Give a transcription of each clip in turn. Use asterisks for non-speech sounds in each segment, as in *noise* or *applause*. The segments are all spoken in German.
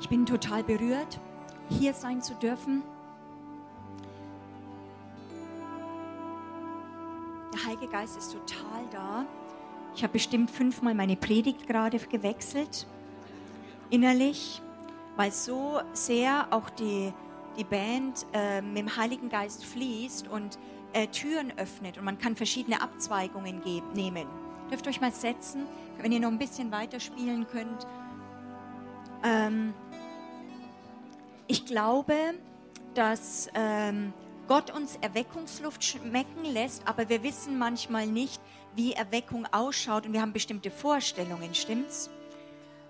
Ich bin total berührt, hier sein zu dürfen. Der Heilige Geist ist total da. Ich habe bestimmt fünfmal meine Predigt gerade gewechselt, innerlich, weil so sehr auch die, die Band äh, mit dem Heiligen Geist fließt und äh, Türen öffnet und man kann verschiedene Abzweigungen geben, nehmen. Dürft euch mal setzen, wenn ihr noch ein bisschen weiterspielen könnt. Ähm, ich glaube, dass ähm, Gott uns Erweckungsluft schmecken lässt, aber wir wissen manchmal nicht, wie Erweckung ausschaut und wir haben bestimmte Vorstellungen, stimmt's?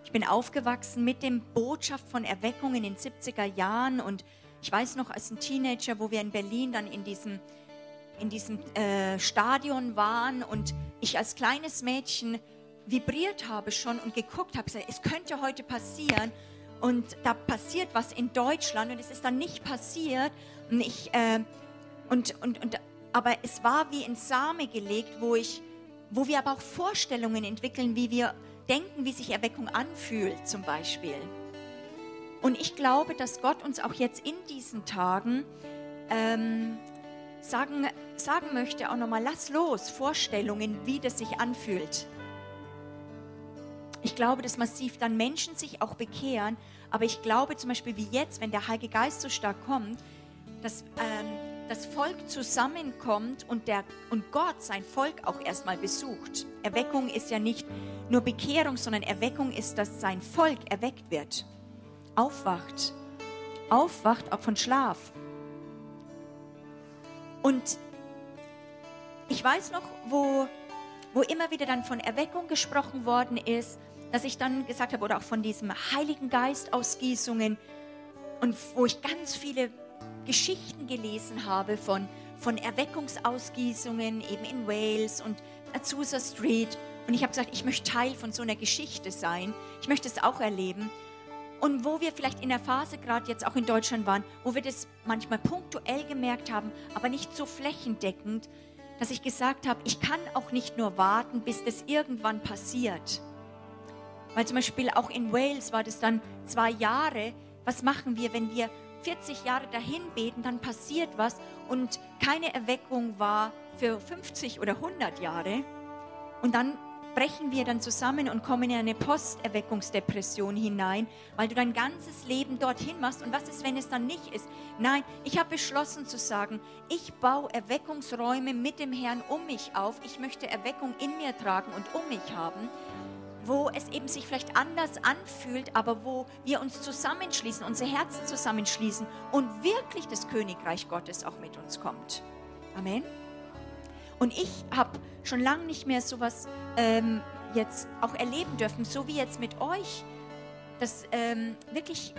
Ich bin aufgewachsen mit dem Botschaft von Erweckung in den 70er Jahren und ich weiß noch als ein Teenager, wo wir in Berlin dann in diesem, in diesem äh, Stadion waren und ich als kleines Mädchen vibriert habe schon und geguckt habe, es könnte heute passieren und da passiert was in Deutschland und es ist dann nicht passiert und ich äh, und, und, und aber es war wie in Same gelegt, wo ich wo wir aber auch Vorstellungen entwickeln, wie wir denken, wie sich Erweckung anfühlt zum Beispiel. Und ich glaube, dass Gott uns auch jetzt in diesen Tagen ähm, sagen, sagen möchte, auch nochmal, lass los Vorstellungen, wie das sich anfühlt. Ich glaube, dass massiv dann Menschen sich auch bekehren, aber ich glaube zum Beispiel wie jetzt, wenn der Heilige Geist so stark kommt, dass ähm, das Volk zusammenkommt und, der, und Gott sein Volk auch erstmal besucht. Erweckung ist ja nicht nur Bekehrung, sondern Erweckung ist, dass sein Volk erweckt wird, aufwacht, aufwacht auch von Schlaf. Und ich weiß noch, wo, wo immer wieder dann von Erweckung gesprochen worden ist, dass ich dann gesagt habe, oder auch von diesem Heiligen Geist Ausgießungen und wo ich ganz viele Geschichten gelesen habe von, von Erweckungsausgießungen eben in Wales und Azusa Street. Und ich habe gesagt, ich möchte Teil von so einer Geschichte sein. Ich möchte es auch erleben. Und wo wir vielleicht in der Phase gerade jetzt auch in Deutschland waren, wo wir das manchmal punktuell gemerkt haben, aber nicht so flächendeckend, dass ich gesagt habe, ich kann auch nicht nur warten, bis das irgendwann passiert. Weil zum Beispiel auch in Wales war das dann zwei Jahre. Was machen wir, wenn wir 40 Jahre dahin beten, dann passiert was und keine Erweckung war für 50 oder 100 Jahre. Und dann brechen wir dann zusammen und kommen in eine Posterweckungsdepression hinein, weil du dein ganzes Leben dorthin machst. Und was ist, wenn es dann nicht ist? Nein, ich habe beschlossen zu sagen, ich baue Erweckungsräume mit dem Herrn um mich auf. Ich möchte Erweckung in mir tragen und um mich haben wo es eben sich vielleicht anders anfühlt, aber wo wir uns zusammenschließen, unsere Herzen zusammenschließen und wirklich das Königreich Gottes auch mit uns kommt. Amen. Und ich habe schon lange nicht mehr sowas ähm, jetzt auch erleben dürfen, so wie jetzt mit euch, dass ähm, wirklich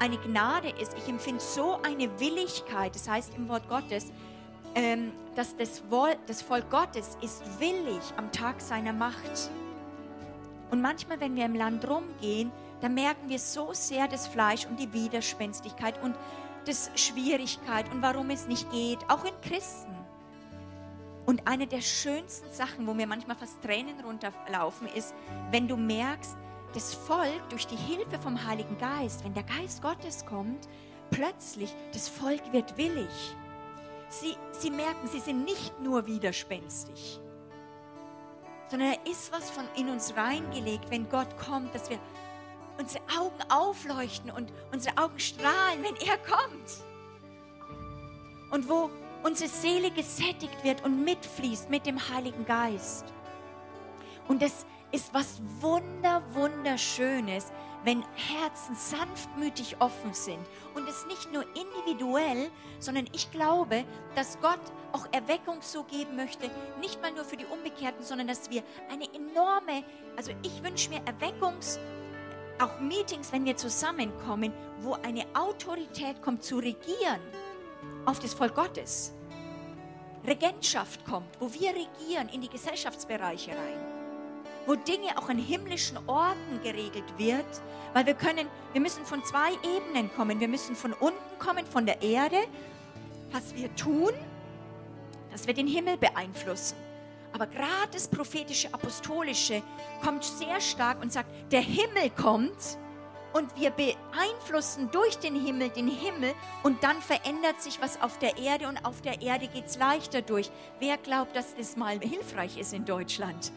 eine Gnade ist. Ich empfinde so eine Willigkeit, das heißt im Wort Gottes, ähm, dass das, das Volk Gottes ist willig am Tag seiner Macht und manchmal, wenn wir im Land rumgehen, da merken wir so sehr das Fleisch und die Widerspenstigkeit und das Schwierigkeit und warum es nicht geht, auch in Christen. Und eine der schönsten Sachen, wo mir manchmal fast Tränen runterlaufen, ist, wenn du merkst, das Volk durch die Hilfe vom Heiligen Geist, wenn der Geist Gottes kommt, plötzlich, das Volk wird willig. Sie, sie merken, sie sind nicht nur widerspenstig sondern da ist was von in uns reingelegt, wenn Gott kommt, dass wir unsere Augen aufleuchten und unsere Augen strahlen, wenn er kommt. Und wo unsere Seele gesättigt wird und mitfließt mit dem Heiligen Geist. Und das ist was wunder, wunderschönes, wenn Herzen sanftmütig offen sind und es nicht nur individuell, sondern ich glaube, dass Gott auch Erweckung so geben möchte, nicht mal nur für die Unbekehrten, sondern dass wir eine enorme, also ich wünsche mir Erweckungs, auch Meetings, wenn wir zusammenkommen, wo eine Autorität kommt zu regieren auf das Volk Gottes. Regentschaft kommt, wo wir regieren in die Gesellschaftsbereiche rein wo Dinge auch an himmlischen Orten geregelt wird, weil wir können, wir müssen von zwei Ebenen kommen. Wir müssen von unten kommen, von der Erde, was wir tun, dass wir den Himmel beeinflussen. Aber gerade das prophetische, apostolische kommt sehr stark und sagt, der Himmel kommt und wir beeinflussen durch den Himmel den Himmel und dann verändert sich was auf der Erde und auf der Erde geht es leichter durch. Wer glaubt, dass das mal hilfreich ist in Deutschland?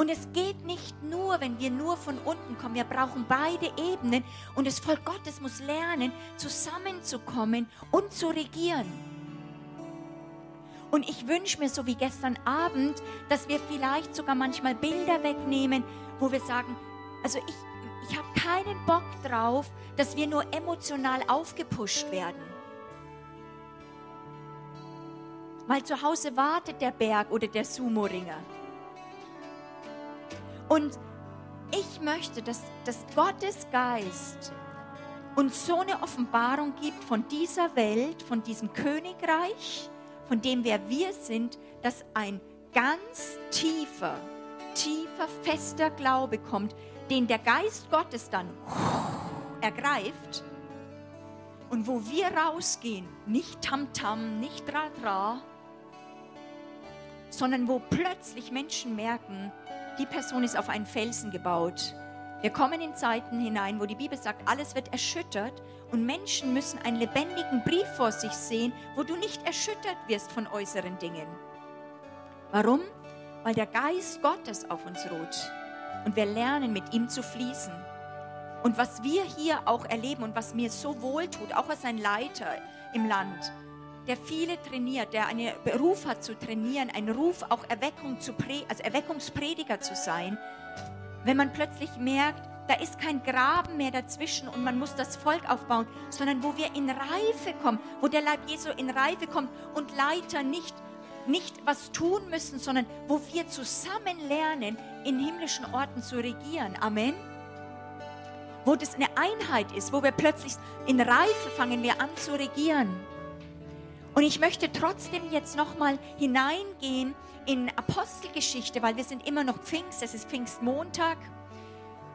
Und es geht nicht nur, wenn wir nur von unten kommen. Wir brauchen beide Ebenen. Und das Volk Gottes muss lernen, zusammenzukommen und zu regieren. Und ich wünsche mir, so wie gestern Abend, dass wir vielleicht sogar manchmal Bilder wegnehmen, wo wir sagen, also ich, ich habe keinen Bock drauf, dass wir nur emotional aufgepusht werden. Weil zu Hause wartet der Berg oder der Sumo-Ringer. Und ich möchte, dass, dass Gottes Geist uns so eine Offenbarung gibt von dieser Welt, von diesem Königreich, von dem wer wir sind, dass ein ganz tiefer, tiefer, fester Glaube kommt, den der Geist Gottes dann ergreift und wo wir rausgehen, nicht Tamtam, nicht Radra, sondern wo plötzlich Menschen merken, die Person ist auf einen Felsen gebaut. Wir kommen in Zeiten hinein, wo die Bibel sagt, alles wird erschüttert und Menschen müssen einen lebendigen Brief vor sich sehen, wo du nicht erschüttert wirst von äußeren Dingen. Warum? Weil der Geist Gottes auf uns ruht und wir lernen, mit ihm zu fließen. Und was wir hier auch erleben und was mir so wohl tut, auch als ein Leiter im Land, der viele trainiert, der einen Beruf hat zu trainieren, einen Ruf auch Erweckung zu also Erweckungsprediger zu sein, wenn man plötzlich merkt, da ist kein Graben mehr dazwischen und man muss das Volk aufbauen, sondern wo wir in Reife kommen, wo der Leib Jesu in Reife kommt und Leiter nicht nicht was tun müssen, sondern wo wir zusammen lernen, in himmlischen Orten zu regieren. Amen. Wo das eine Einheit ist, wo wir plötzlich in Reife fangen wir an zu regieren. Und ich möchte trotzdem jetzt nochmal hineingehen in Apostelgeschichte, weil wir sind immer noch Pfingst, es ist Pfingstmontag.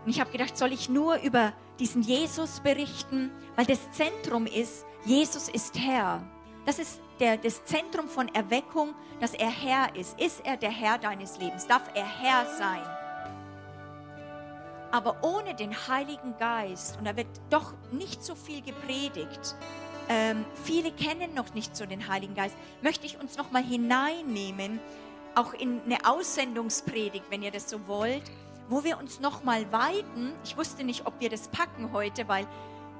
Und ich habe gedacht, soll ich nur über diesen Jesus berichten, weil das Zentrum ist, Jesus ist Herr. Das ist der, das Zentrum von Erweckung, dass er Herr ist. Ist er der Herr deines Lebens? Darf er Herr sein? Aber ohne den Heiligen Geist, und da wird doch nicht so viel gepredigt, ähm, viele kennen noch nicht so den Heiligen Geist, möchte ich uns nochmal hineinnehmen, auch in eine Aussendungspredigt, wenn ihr das so wollt, wo wir uns nochmal weiten. Ich wusste nicht, ob wir das packen heute, weil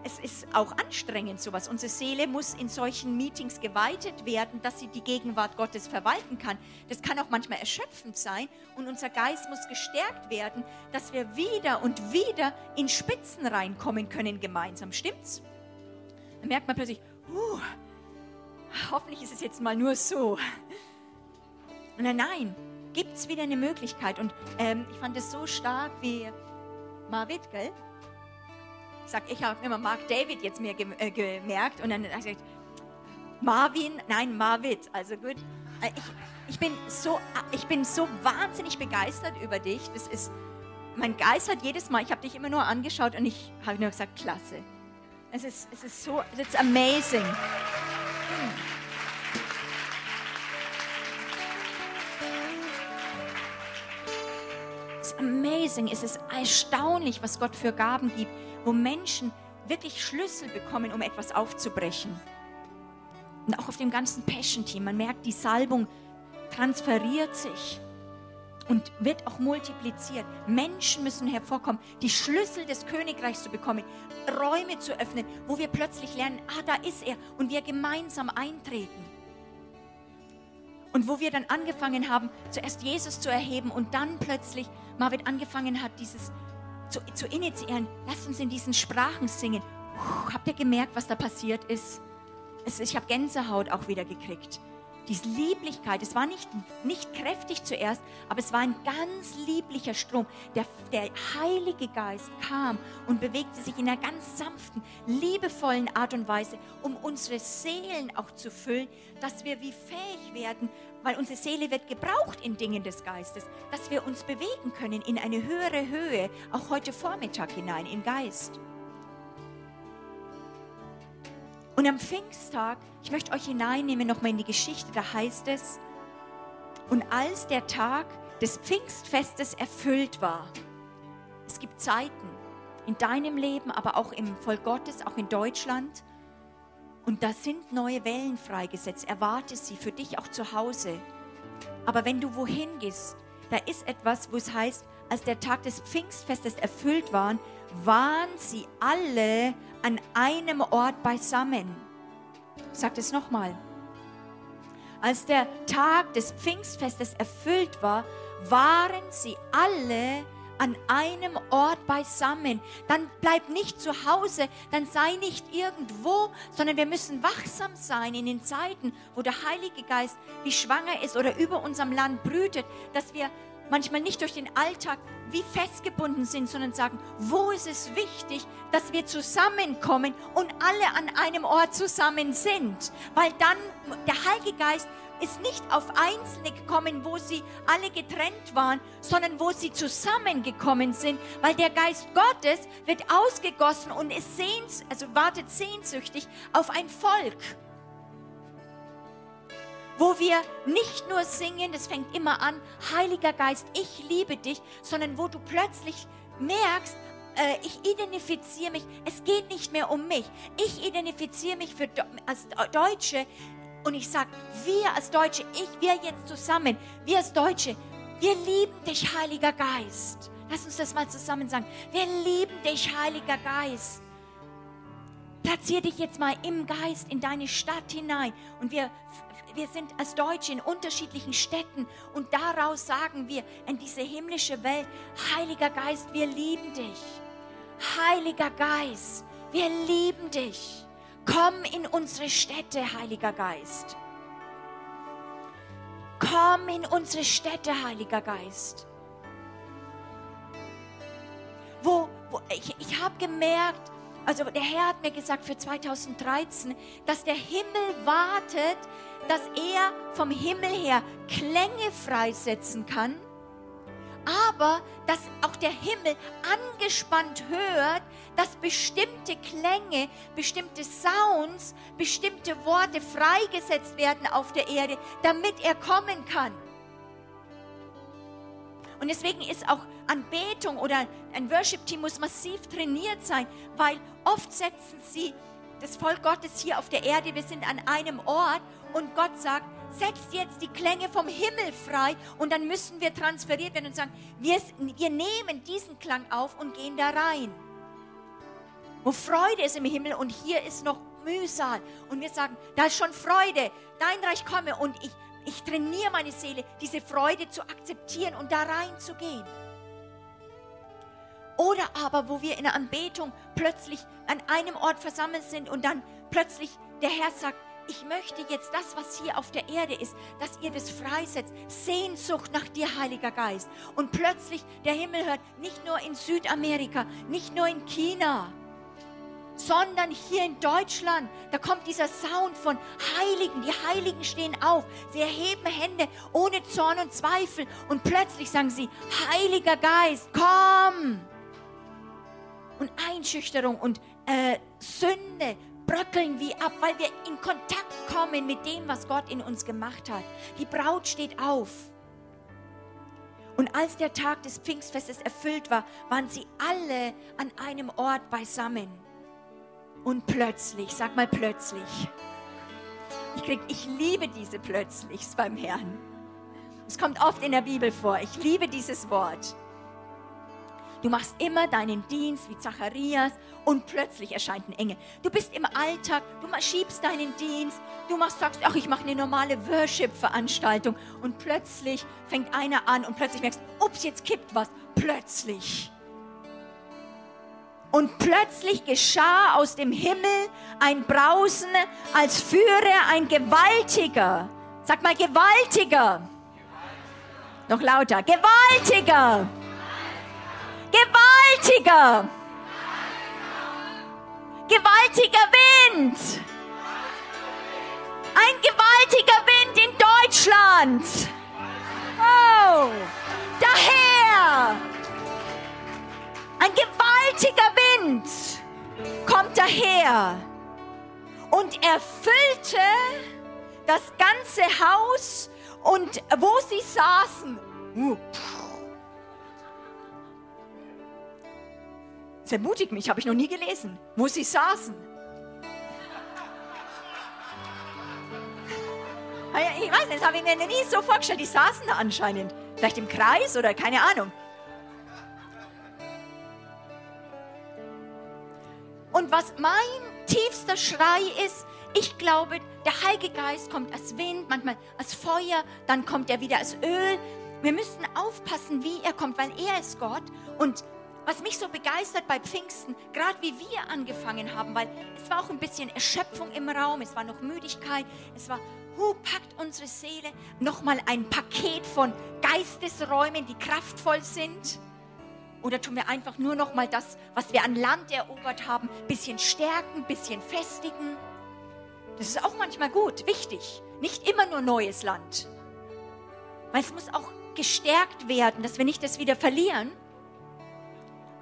es ist auch anstrengend sowas. Unsere Seele muss in solchen Meetings geweitet werden, dass sie die Gegenwart Gottes verwalten kann. Das kann auch manchmal erschöpfend sein und unser Geist muss gestärkt werden, dass wir wieder und wieder in Spitzen reinkommen können gemeinsam. Stimmt's? Dann merkt man plötzlich, uh, hoffentlich ist es jetzt mal nur so. Und nein, nein, gibt es wieder eine Möglichkeit. Und ähm, ich fand es so stark wie Marvit, gell? Ich sage, ich habe immer Mark David jetzt mir äh, gemerkt und dann habe ich gesagt, Marvin, nein, Marvit, also gut. Äh, ich, ich, bin so, ich bin so wahnsinnig begeistert über dich. Das ist, mein Geist hat jedes Mal, ich habe dich immer nur angeschaut und ich habe nur gesagt, klasse. Es ist, es ist so, it's amazing. Es ist amazing, es ist erstaunlich, was Gott für Gaben gibt wo Menschen wirklich Schlüssel bekommen, um etwas aufzubrechen. Und auch auf dem ganzen Passion-Team, man merkt, die Salbung transferiert sich und wird auch multipliziert. Menschen müssen hervorkommen, die Schlüssel des Königreichs zu bekommen, Räume zu öffnen, wo wir plötzlich lernen, ah, da ist er und wir gemeinsam eintreten. Und wo wir dann angefangen haben, zuerst Jesus zu erheben und dann plötzlich Marvin angefangen hat, dieses zu, zu initiieren. Lasst uns in diesen Sprachen singen. Puh, habt ihr gemerkt, was da passiert ist? Es, ich habe Gänsehaut auch wieder gekriegt. Diese Lieblichkeit, es war nicht, nicht kräftig zuerst, aber es war ein ganz lieblicher Strom. Der, der Heilige Geist kam und bewegte sich in einer ganz sanften, liebevollen Art und Weise, um unsere Seelen auch zu füllen, dass wir wie fähig werden, weil unsere Seele wird gebraucht in Dingen des Geistes, dass wir uns bewegen können in eine höhere Höhe, auch heute Vormittag hinein, im Geist. Und am Pfingsttag, ich möchte euch hineinnehmen nochmal in die Geschichte, da heißt es, Und als der Tag des Pfingstfestes erfüllt war, es gibt Zeiten in deinem Leben, aber auch im Volk Gottes, auch in Deutschland, und da sind neue Wellen freigesetzt. Erwarte sie für dich auch zu Hause. Aber wenn du wohin gehst, da ist etwas, wo es heißt, als der Tag des Pfingstfestes erfüllt war, waren sie alle an einem Ort beisammen. Ich sage das nochmal. Als der Tag des Pfingstfestes erfüllt war, waren sie alle an einem Ort beisammen. Dann bleib nicht zu Hause, dann sei nicht irgendwo, sondern wir müssen wachsam sein in den Zeiten, wo der Heilige Geist wie schwanger ist oder über unserem Land brütet, dass wir manchmal nicht durch den Alltag wie festgebunden sind, sondern sagen, wo ist es wichtig, dass wir zusammenkommen und alle an einem Ort zusammen sind. Weil dann der Heilige Geist ist nicht auf Einzelne gekommen, wo sie alle getrennt waren, sondern wo sie zusammengekommen sind, weil der Geist Gottes wird ausgegossen und ist sehns, also wartet sehnsüchtig auf ein Volk wo wir nicht nur singen, das fängt immer an, Heiliger Geist, ich liebe dich, sondern wo du plötzlich merkst, äh, ich identifiziere mich, es geht nicht mehr um mich. Ich identifiziere mich für, als Deutsche und ich sage, wir als Deutsche, ich, wir jetzt zusammen, wir als Deutsche, wir lieben dich, Heiliger Geist. Lass uns das mal zusammen sagen. Wir lieben dich, Heiliger Geist. Platzier dich jetzt mal im Geist in deine Stadt hinein und wir wir sind als Deutsche in unterschiedlichen Städten und daraus sagen wir in diese himmlische Welt, Heiliger Geist, wir lieben dich. Heiliger Geist, wir lieben dich. Komm in unsere Städte, Heiliger Geist. Komm in unsere Städte, Heiliger Geist. Wo, wo ich, ich habe gemerkt, also der Herr hat mir gesagt für 2013, dass der Himmel wartet, dass er vom Himmel her Klänge freisetzen kann, aber dass auch der Himmel angespannt hört, dass bestimmte Klänge, bestimmte Sounds, bestimmte Worte freigesetzt werden auf der Erde, damit er kommen kann. Und deswegen ist auch Anbetung oder ein Worship-Team muss massiv trainiert sein, weil oft setzen sie das Volk Gottes hier auf der Erde, wir sind an einem Ort und Gott sagt, setzt jetzt die Klänge vom Himmel frei und dann müssen wir transferiert werden und sagen, wir, wir nehmen diesen Klang auf und gehen da rein. Wo Freude ist im Himmel und hier ist noch Mühsal und wir sagen, da ist schon Freude, dein Reich komme und ich, ich trainiere meine Seele, diese Freude zu akzeptieren und da reinzugehen. Oder aber, wo wir in der Anbetung plötzlich an einem Ort versammelt sind und dann plötzlich der Herr sagt, ich möchte jetzt das, was hier auf der Erde ist, dass ihr das freisetzt. Sehnsucht nach dir, Heiliger Geist. Und plötzlich der Himmel hört, nicht nur in Südamerika, nicht nur in China, sondern hier in Deutschland, da kommt dieser Sound von Heiligen. Die Heiligen stehen auf, sie erheben Hände ohne Zorn und Zweifel und plötzlich sagen sie, Heiliger Geist, komm! Und Einschüchterung und äh, Sünde bröckeln wie ab, weil wir in Kontakt kommen mit dem, was Gott in uns gemacht hat. Die Braut steht auf. Und als der Tag des Pfingstfestes erfüllt war, waren sie alle an einem Ort beisammen. Und plötzlich, sag mal plötzlich. Ich, krieg, ich liebe diese Plötzlichs beim Herrn. Es kommt oft in der Bibel vor. Ich liebe dieses Wort. Du machst immer deinen Dienst wie Zacharias und plötzlich erscheint ein Engel. Du bist im Alltag, du schiebst deinen Dienst, du machst, sagst, ach, ich mache eine normale Worship-Veranstaltung und plötzlich fängt einer an und plötzlich merkst, ups, jetzt kippt was. Plötzlich. Und plötzlich geschah aus dem Himmel ein Brausen, als führe ein gewaltiger, sag mal gewaltiger, noch lauter, gewaltiger, gewaltiger, gewaltiger Wind, ein gewaltiger Wind in Deutschland. Oh, daher. Ein gewaltiger Wind kommt daher und erfüllte das ganze Haus Und wo sie saßen, das ermutigt mich, habe ich noch nie gelesen, wo sie saßen. Ah ich weiß nicht, das habe ich mir nie so vorgestellt. Die saßen da anscheinend. Vielleicht im Kreis oder keine Ahnung. Und was mein tiefster Schrei ist, ich glaube, der Heilige Geist kommt als Wind, manchmal als Feuer, dann kommt er wieder als Öl. Wir müssen aufpassen, wie er kommt, weil er ist Gott. Und was mich so begeistert bei Pfingsten, gerade wie wir angefangen haben, weil es war auch ein bisschen Erschöpfung im Raum, es war noch Müdigkeit, es war, hu, packt unsere Seele, nochmal ein Paket von Geistesräumen, die kraftvoll sind. Oder tun wir einfach nur noch mal das, was wir an Land erobert haben, bisschen stärken, bisschen festigen? Das ist auch manchmal gut, wichtig. Nicht immer nur neues Land. Weil es muss auch gestärkt werden, dass wir nicht das wieder verlieren.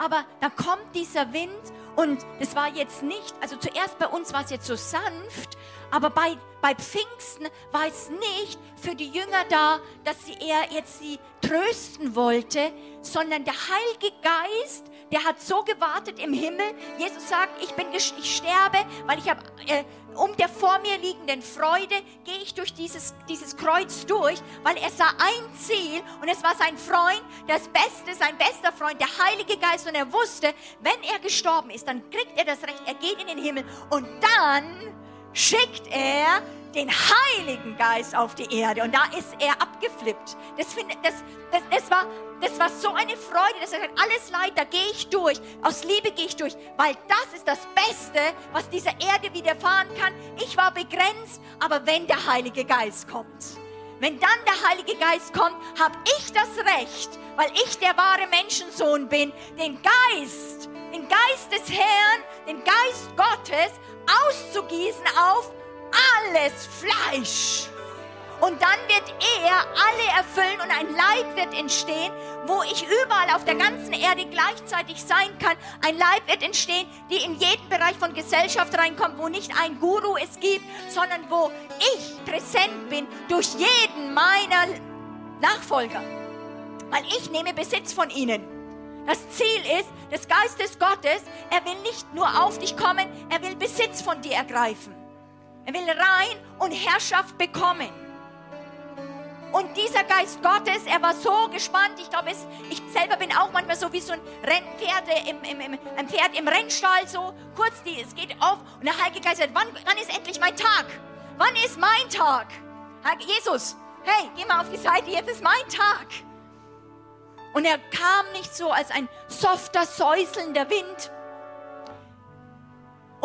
Aber da kommt dieser Wind und es war jetzt nicht, also zuerst bei uns war es jetzt so sanft, aber bei, bei Pfingsten war es nicht für die Jünger da, dass sie er jetzt sie trösten wollte, sondern der Heilige Geist, der hat so gewartet im Himmel. Jesus sagt, ich bin ich sterbe, weil ich habe äh, um der vor mir liegenden Freude gehe ich durch dieses, dieses Kreuz durch, weil er sah ein Ziel und es war sein Freund, das Beste, sein bester Freund, der Heilige Geist und er wusste, wenn er gestorben ist, dann kriegt er das Recht, er geht in den Himmel und dann schickt er den Heiligen Geist auf die Erde und da ist er abgeflippt. Das, find, das, das, das, war, das war so eine Freude, dass er sagt, alles Leid, da gehe ich durch, aus Liebe gehe ich durch, weil das ist das Beste, was dieser Erde widerfahren kann. Ich war begrenzt, aber wenn der Heilige Geist kommt, wenn dann der Heilige Geist kommt, habe ich das Recht, weil ich der wahre Menschensohn bin, den Geist, den Geist des Herrn, den Geist Gottes auszugießen auf alles Fleisch. Und dann wird er alle erfüllen und ein Leib wird entstehen, wo ich überall auf der ganzen Erde gleichzeitig sein kann. Ein Leib wird entstehen, die in jeden Bereich von Gesellschaft reinkommt, wo nicht ein Guru es gibt, sondern wo ich präsent bin durch jeden meiner Nachfolger. Weil ich nehme Besitz von ihnen. Das Ziel ist des Geistes Gottes, er will nicht nur auf dich kommen, er will Besitz von dir ergreifen. Er will rein und Herrschaft bekommen. Und dieser Geist Gottes, er war so gespannt. Ich glaube, ich selber bin auch manchmal so wie so ein Rennpferd im, im, im, ein Pferd im Rennstall, so kurz, die, es geht auf. Und der Heilige Geist sagt, wann, wann ist endlich mein Tag? Wann ist mein Tag? Jesus, hey, geh mal auf die Seite, jetzt ist mein Tag. Und er kam nicht so als ein softer, säuselnder Wind.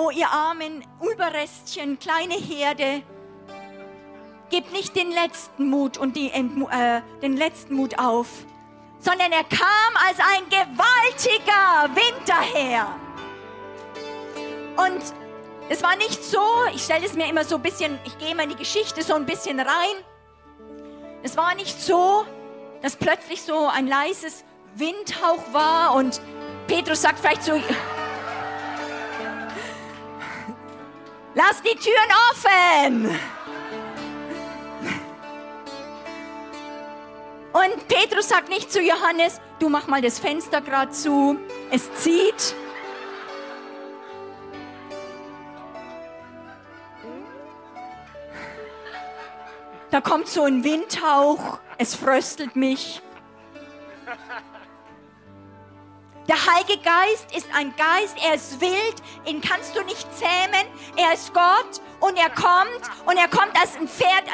Oh, ihr armen Überrestchen, kleine Herde, gebt nicht den letzten Mut und die, äh, den letzten Mut auf, sondern er kam als ein gewaltiger Wind daher. Und es war nicht so, ich stelle es mir immer so ein bisschen, ich gehe mal in die Geschichte so ein bisschen rein. Es war nicht so, dass plötzlich so ein leises Windhauch war und Petrus sagt vielleicht so, lass die Türen offen. Und Petrus sagt nicht zu Johannes, du mach mal das Fenster gerade zu, es zieht. Da kommt so ein Windhauch es fröstelt mich. Der Heilige Geist ist ein Geist, er ist wild, ihn kannst du nicht zähmen. Er ist Gott und er kommt und er kommt als ein Pferd,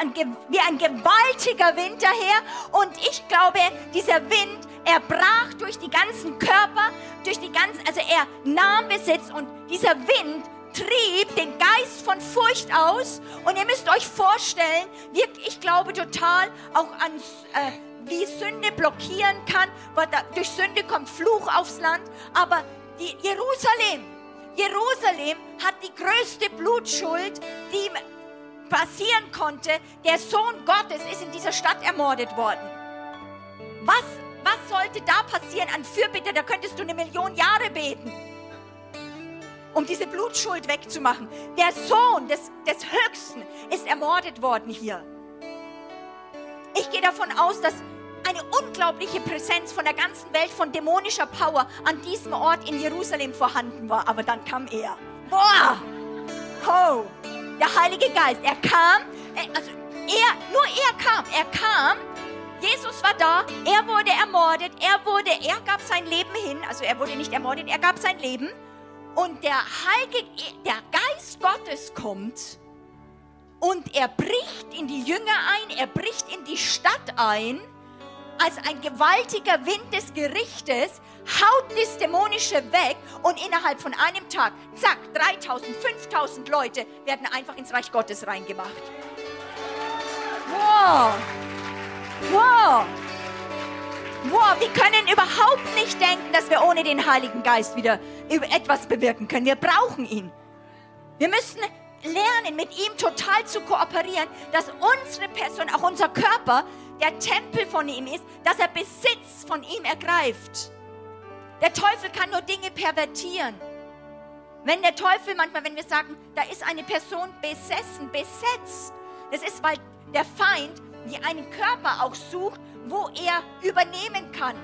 wie ein gewaltiger Wind daher. Und ich glaube, dieser Wind, er brach durch die ganzen Körper, durch die ganzen, also er nahm Besitz und dieser Wind trieb den Geist von Furcht aus. Und ihr müsst euch vorstellen, ich glaube total auch an, äh, wie Sünde blockieren kann, weil da, durch Sünde kommt Fluch aufs Land. Aber die Jerusalem, Jerusalem hat die größte Blutschuld, die passieren konnte. Der Sohn Gottes ist in dieser Stadt ermordet worden. Was, was sollte da passieren an Fürbitte? Da könntest du eine Million Jahre beten um diese Blutschuld wegzumachen. Der Sohn des, des Höchsten ist ermordet worden hier. Ich gehe davon aus, dass eine unglaubliche Präsenz von der ganzen Welt, von dämonischer Power an diesem Ort in Jerusalem vorhanden war. Aber dann kam er. Boah! Oh! Der Heilige Geist, er kam, also er, nur er kam, er kam Jesus war da, er wurde ermordet, er wurde, er gab sein Leben hin, also er wurde nicht ermordet, er gab sein Leben. Und der Heilige, der Geist Gottes kommt und er bricht in die Jünger ein, er bricht in die Stadt ein, als ein gewaltiger Wind des Gerichtes, haut das Dämonische weg und innerhalb von einem Tag, zack, 3000, 5000 Leute werden einfach ins Reich Gottes reingemacht. Wow! Wow! Wow, wir können überhaupt nicht denken, dass wir ohne den Heiligen Geist wieder etwas bewirken können. Wir brauchen ihn. Wir müssen lernen, mit ihm total zu kooperieren, dass unsere Person, auch unser Körper, der Tempel von ihm ist, dass er Besitz von ihm ergreift. Der Teufel kann nur Dinge pervertieren. Wenn der Teufel manchmal, wenn wir sagen, da ist eine Person besessen, besetzt, das ist, weil der Feind die einen Körper auch sucht, wo er übernehmen kann.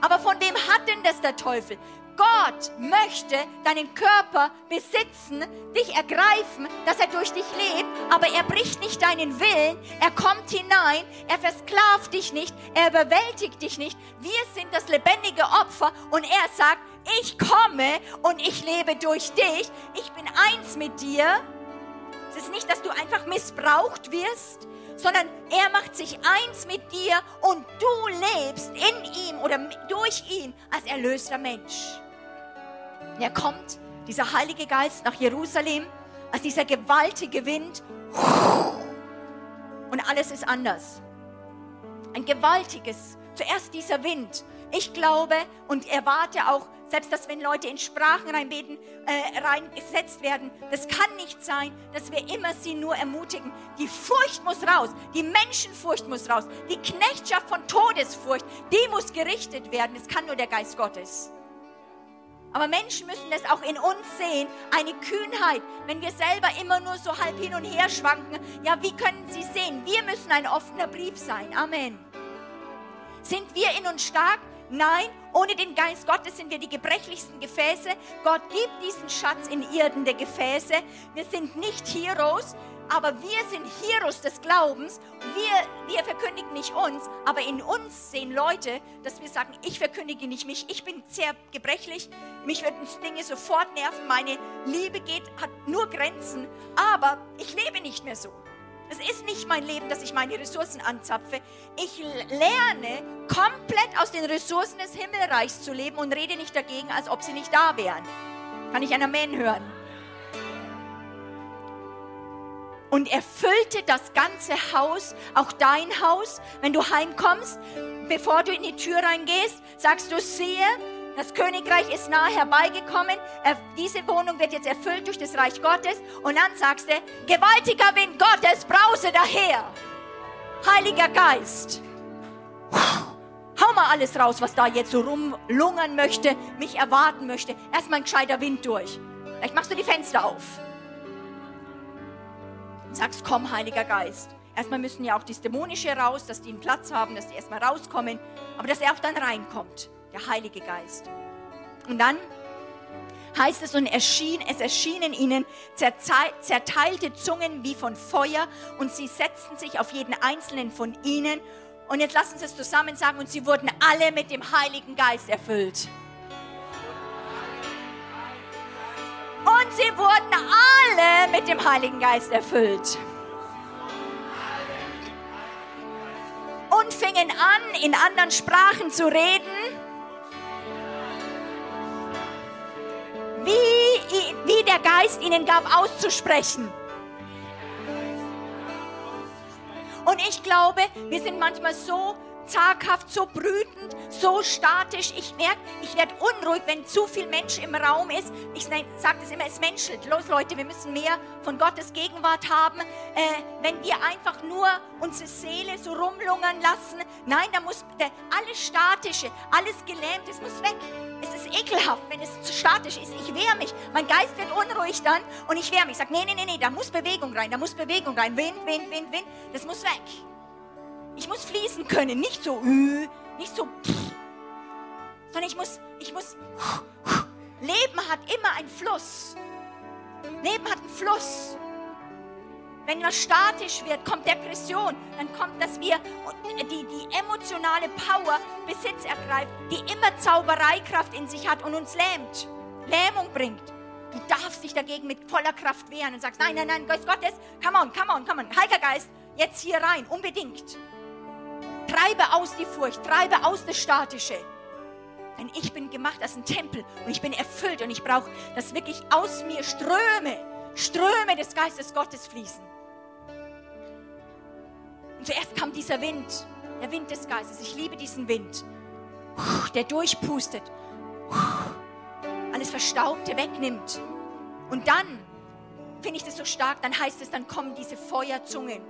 Aber von wem hat denn das der Teufel? Gott möchte deinen Körper besitzen, dich ergreifen, dass er durch dich lebt, aber er bricht nicht deinen Willen, er kommt hinein, er versklavt dich nicht, er überwältigt dich nicht. Wir sind das lebendige Opfer und er sagt, ich komme und ich lebe durch dich, ich bin eins mit dir. Es ist nicht, dass du einfach missbraucht wirst, sondern er macht sich eins mit dir und du lebst in ihm oder durch ihn als erlöster Mensch. Er kommt, dieser Heilige Geist, nach Jerusalem, als dieser gewaltige Wind und alles ist anders. Ein gewaltiges, zuerst dieser Wind. Ich glaube und erwarte auch, selbst dass wenn Leute in Sprachen reinbeten, äh, reingesetzt werden, das kann nicht sein, dass wir immer sie nur ermutigen. Die Furcht muss raus, die Menschenfurcht muss raus, die Knechtschaft von Todesfurcht, die muss gerichtet werden. Es kann nur der Geist Gottes. Aber Menschen müssen das auch in uns sehen, eine Kühnheit, wenn wir selber immer nur so halb hin und her schwanken. Ja, wie können sie sehen? Wir müssen ein offener Brief sein. Amen. Sind wir in uns stark? Nein, ohne den Geist Gottes sind wir die gebrechlichsten Gefäße. Gott gibt diesen Schatz in irdende Gefäße. Wir sind nicht Heroes, aber wir sind Heroes des Glaubens. Wir, wir verkündigen nicht uns, aber in uns sehen Leute, dass wir sagen, ich verkündige nicht mich. Ich bin sehr gebrechlich. Mich würden Dinge sofort nerven. Meine Liebe geht, hat nur Grenzen. Aber ich lebe nicht mehr so. Es ist nicht mein Leben, dass ich meine Ressourcen anzapfe. Ich lerne komplett aus den Ressourcen des Himmelreichs zu leben und rede nicht dagegen, als ob sie nicht da wären. Kann ich ein Amen hören? Und erfüllte das ganze Haus, auch dein Haus, wenn du heimkommst, bevor du in die Tür reingehst, sagst du, siehe, das Königreich ist nahe herbeigekommen. Diese Wohnung wird jetzt erfüllt durch das Reich Gottes. Und dann sagst du, gewaltiger Wind Gottes, brause daher. Heiliger Geist. Hau mal alles raus, was da jetzt so rumlungern möchte, mich erwarten möchte. Erstmal ein gescheiter Wind durch. Vielleicht machst du die Fenster auf. Sagst, komm, Heiliger Geist. Erstmal müssen ja auch die Dämonische raus, dass die einen Platz haben, dass die erstmal rauskommen. Aber dass er auch dann reinkommt der Heilige Geist. Und dann heißt es, und erschien, es erschienen ihnen zerteilte Zungen wie von Feuer und sie setzten sich auf jeden einzelnen von ihnen. Und jetzt lassen Sie es zusammen sagen, und sie wurden alle mit dem Heiligen Geist erfüllt. Und sie wurden alle mit dem Heiligen Geist erfüllt. Und fingen an, in anderen Sprachen zu reden wie, wie der Geist ihnen gab, auszusprechen. Und ich glaube, wir sind manchmal so zaghaft, so brütend, so statisch. Ich merke, ich werde unruhig, wenn zu viel Mensch im Raum ist. Ich sage das immer, es menschelt. Los Leute, wir müssen mehr von Gottes Gegenwart haben. Äh, wenn wir einfach nur unsere Seele so rumlungern lassen, nein, da muss der, alles Statische, alles Gelähmte, es muss weg. Es ist ekelhaft, wenn es zu statisch ist. Ich wehre mich. Mein Geist wird unruhig dann und ich wehre mich. Ich sage, nee, nee, nee, nee, da muss Bewegung rein, da muss Bewegung rein. Wind, Wind, Wind, Wind. Das muss weg. Ich muss fließen können, nicht so, äh, nicht so, sondern ich muss, ich muss, Leben hat immer einen Fluss. Leben hat einen Fluss. Wenn was statisch wird, kommt Depression, dann kommt, dass wir die, die emotionale Power Besitz ergreift, die immer Zaubereikraft in sich hat und uns lähmt, Lähmung bringt. Du darfst dich dagegen mit voller Kraft wehren und sagst, nein, nein, nein, Geist Gottes, come on, come on, come on, Heiliger Geist, jetzt hier rein, unbedingt. Treibe aus die Furcht, treibe aus das Statische. Denn ich bin gemacht als ein Tempel und ich bin erfüllt und ich brauche, dass wirklich aus mir Ströme, Ströme des Geistes Gottes fließen. Und zuerst kam dieser Wind, der Wind des Geistes. Ich liebe diesen Wind, der durchpustet, alles Verstaubte wegnimmt. Und dann finde ich das so stark, dann heißt es, dann kommen diese Feuerzungen.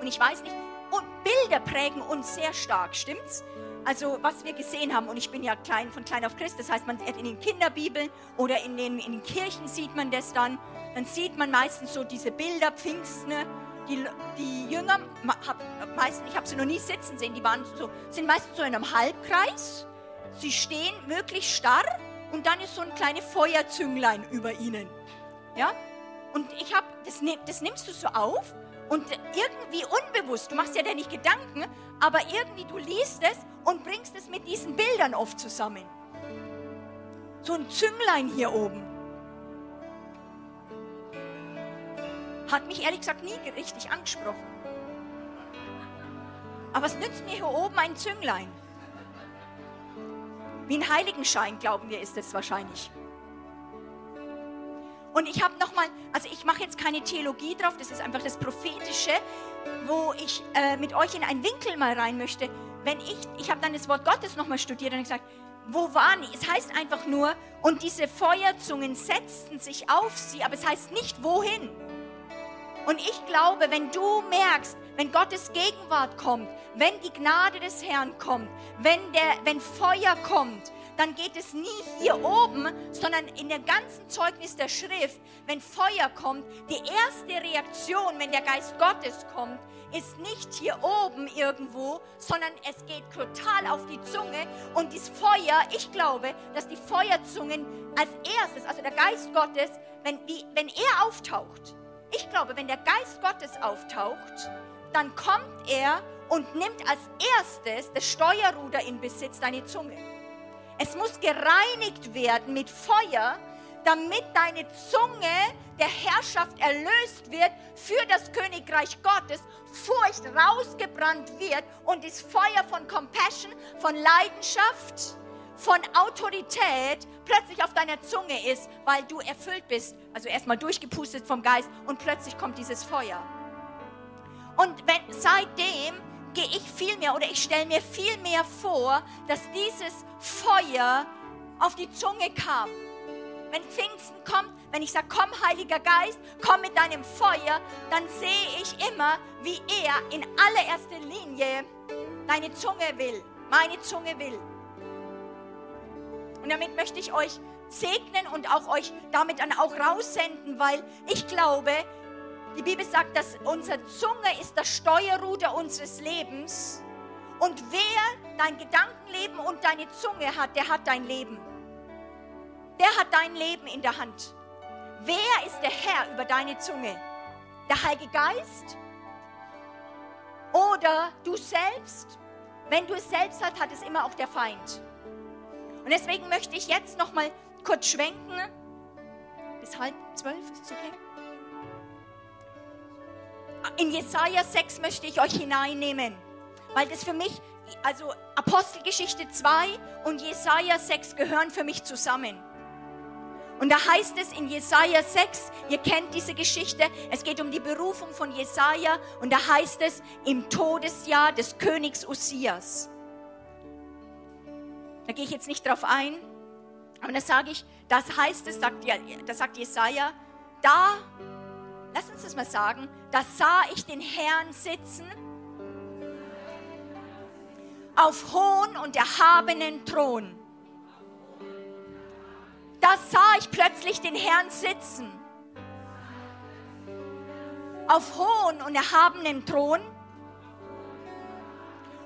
Und ich weiß nicht, und Bilder prägen uns sehr stark, stimmt's? Also was wir gesehen haben, und ich bin ja klein, von klein auf Christ, das heißt, man in den Kinderbibeln oder in den, in den Kirchen sieht man das dann, dann sieht man meistens so diese Bilder, Pfingsten, die, die Jünger, meistens, ich habe sie noch nie sitzen sehen, die waren so, sind meistens so in einem Halbkreis. Sie stehen wirklich starr und dann ist so ein kleines Feuerzünglein über ihnen. Ja? Und ich habe, das, das nimmst du so auf und irgendwie unbewusst, du machst ja da nicht Gedanken, aber irgendwie du liest es und bringst es mit diesen Bildern oft zusammen. So ein Zünglein hier oben. Hat mich ehrlich gesagt nie richtig angesprochen. Aber es nützt mir hier oben ein Zünglein. Wie ein Heiligenschein, glauben wir, ist es wahrscheinlich. Und ich habe nochmal, also ich mache jetzt keine Theologie drauf, das ist einfach das Prophetische, wo ich äh, mit euch in einen Winkel mal rein möchte. Wenn ich, ich habe dann das Wort Gottes nochmal studiert und gesagt, wo waren? Es heißt einfach nur, und diese Feuerzungen setzten sich auf sie, aber es heißt nicht wohin. Und ich glaube, wenn du merkst, wenn Gottes Gegenwart kommt, wenn die Gnade des Herrn kommt, wenn, der, wenn Feuer kommt, dann geht es nie hier oben, sondern in der ganzen Zeugnis der Schrift, wenn Feuer kommt, die erste Reaktion, wenn der Geist Gottes kommt, ist nicht hier oben irgendwo, sondern es geht total auf die Zunge und das Feuer, ich glaube, dass die Feuerzungen als erstes, also der Geist Gottes, wenn, wie, wenn er auftaucht, ich glaube, wenn der Geist Gottes auftaucht, dann kommt er und nimmt als erstes das Steuerruder in Besitz, deine Zunge. Es muss gereinigt werden mit Feuer, damit deine Zunge der Herrschaft erlöst wird für das Königreich Gottes, Furcht rausgebrannt wird und das Feuer von Compassion, von Leidenschaft, von Autorität plötzlich auf deiner Zunge ist, weil du erfüllt bist, also erstmal durchgepustet vom Geist und plötzlich kommt dieses Feuer. Und wenn, seitdem gehe ich viel mehr oder ich stelle mir viel mehr vor, dass dieses Feuer auf die Zunge kam. Wenn Pfingsten kommt, wenn ich sage, komm Heiliger Geist, komm mit deinem Feuer, dann sehe ich immer, wie er in allererster Linie deine Zunge will, meine Zunge will. Und damit möchte ich euch segnen und auch euch damit dann auch raussenden, weil ich glaube, die Bibel sagt, dass unsere Zunge ist das Steuerruder unseres Lebens. Und wer dein Gedankenleben und deine Zunge hat, der hat dein Leben. Der hat dein Leben in der Hand. Wer ist der Herr über deine Zunge? Der Heilige Geist? Oder du selbst? Wenn du es selbst hast, hat es immer auch der Feind. Und deswegen möchte ich jetzt noch mal kurz schwenken. Bis halb zwölf, ist es okay? In Jesaja 6 möchte ich euch hineinnehmen, weil das für mich, also Apostelgeschichte 2 und Jesaja 6 gehören für mich zusammen. Und da heißt es in Jesaja 6, ihr kennt diese Geschichte, es geht um die Berufung von Jesaja und da heißt es im Todesjahr des Königs Usias. Da gehe ich jetzt nicht drauf ein, aber da sage ich, das heißt es, sagt, das sagt Jesaja, da, lass uns das mal sagen, da sah ich den Herrn sitzen auf hohen und erhabenen Thron. Da sah ich plötzlich den Herrn sitzen auf hohen und erhabenen Thron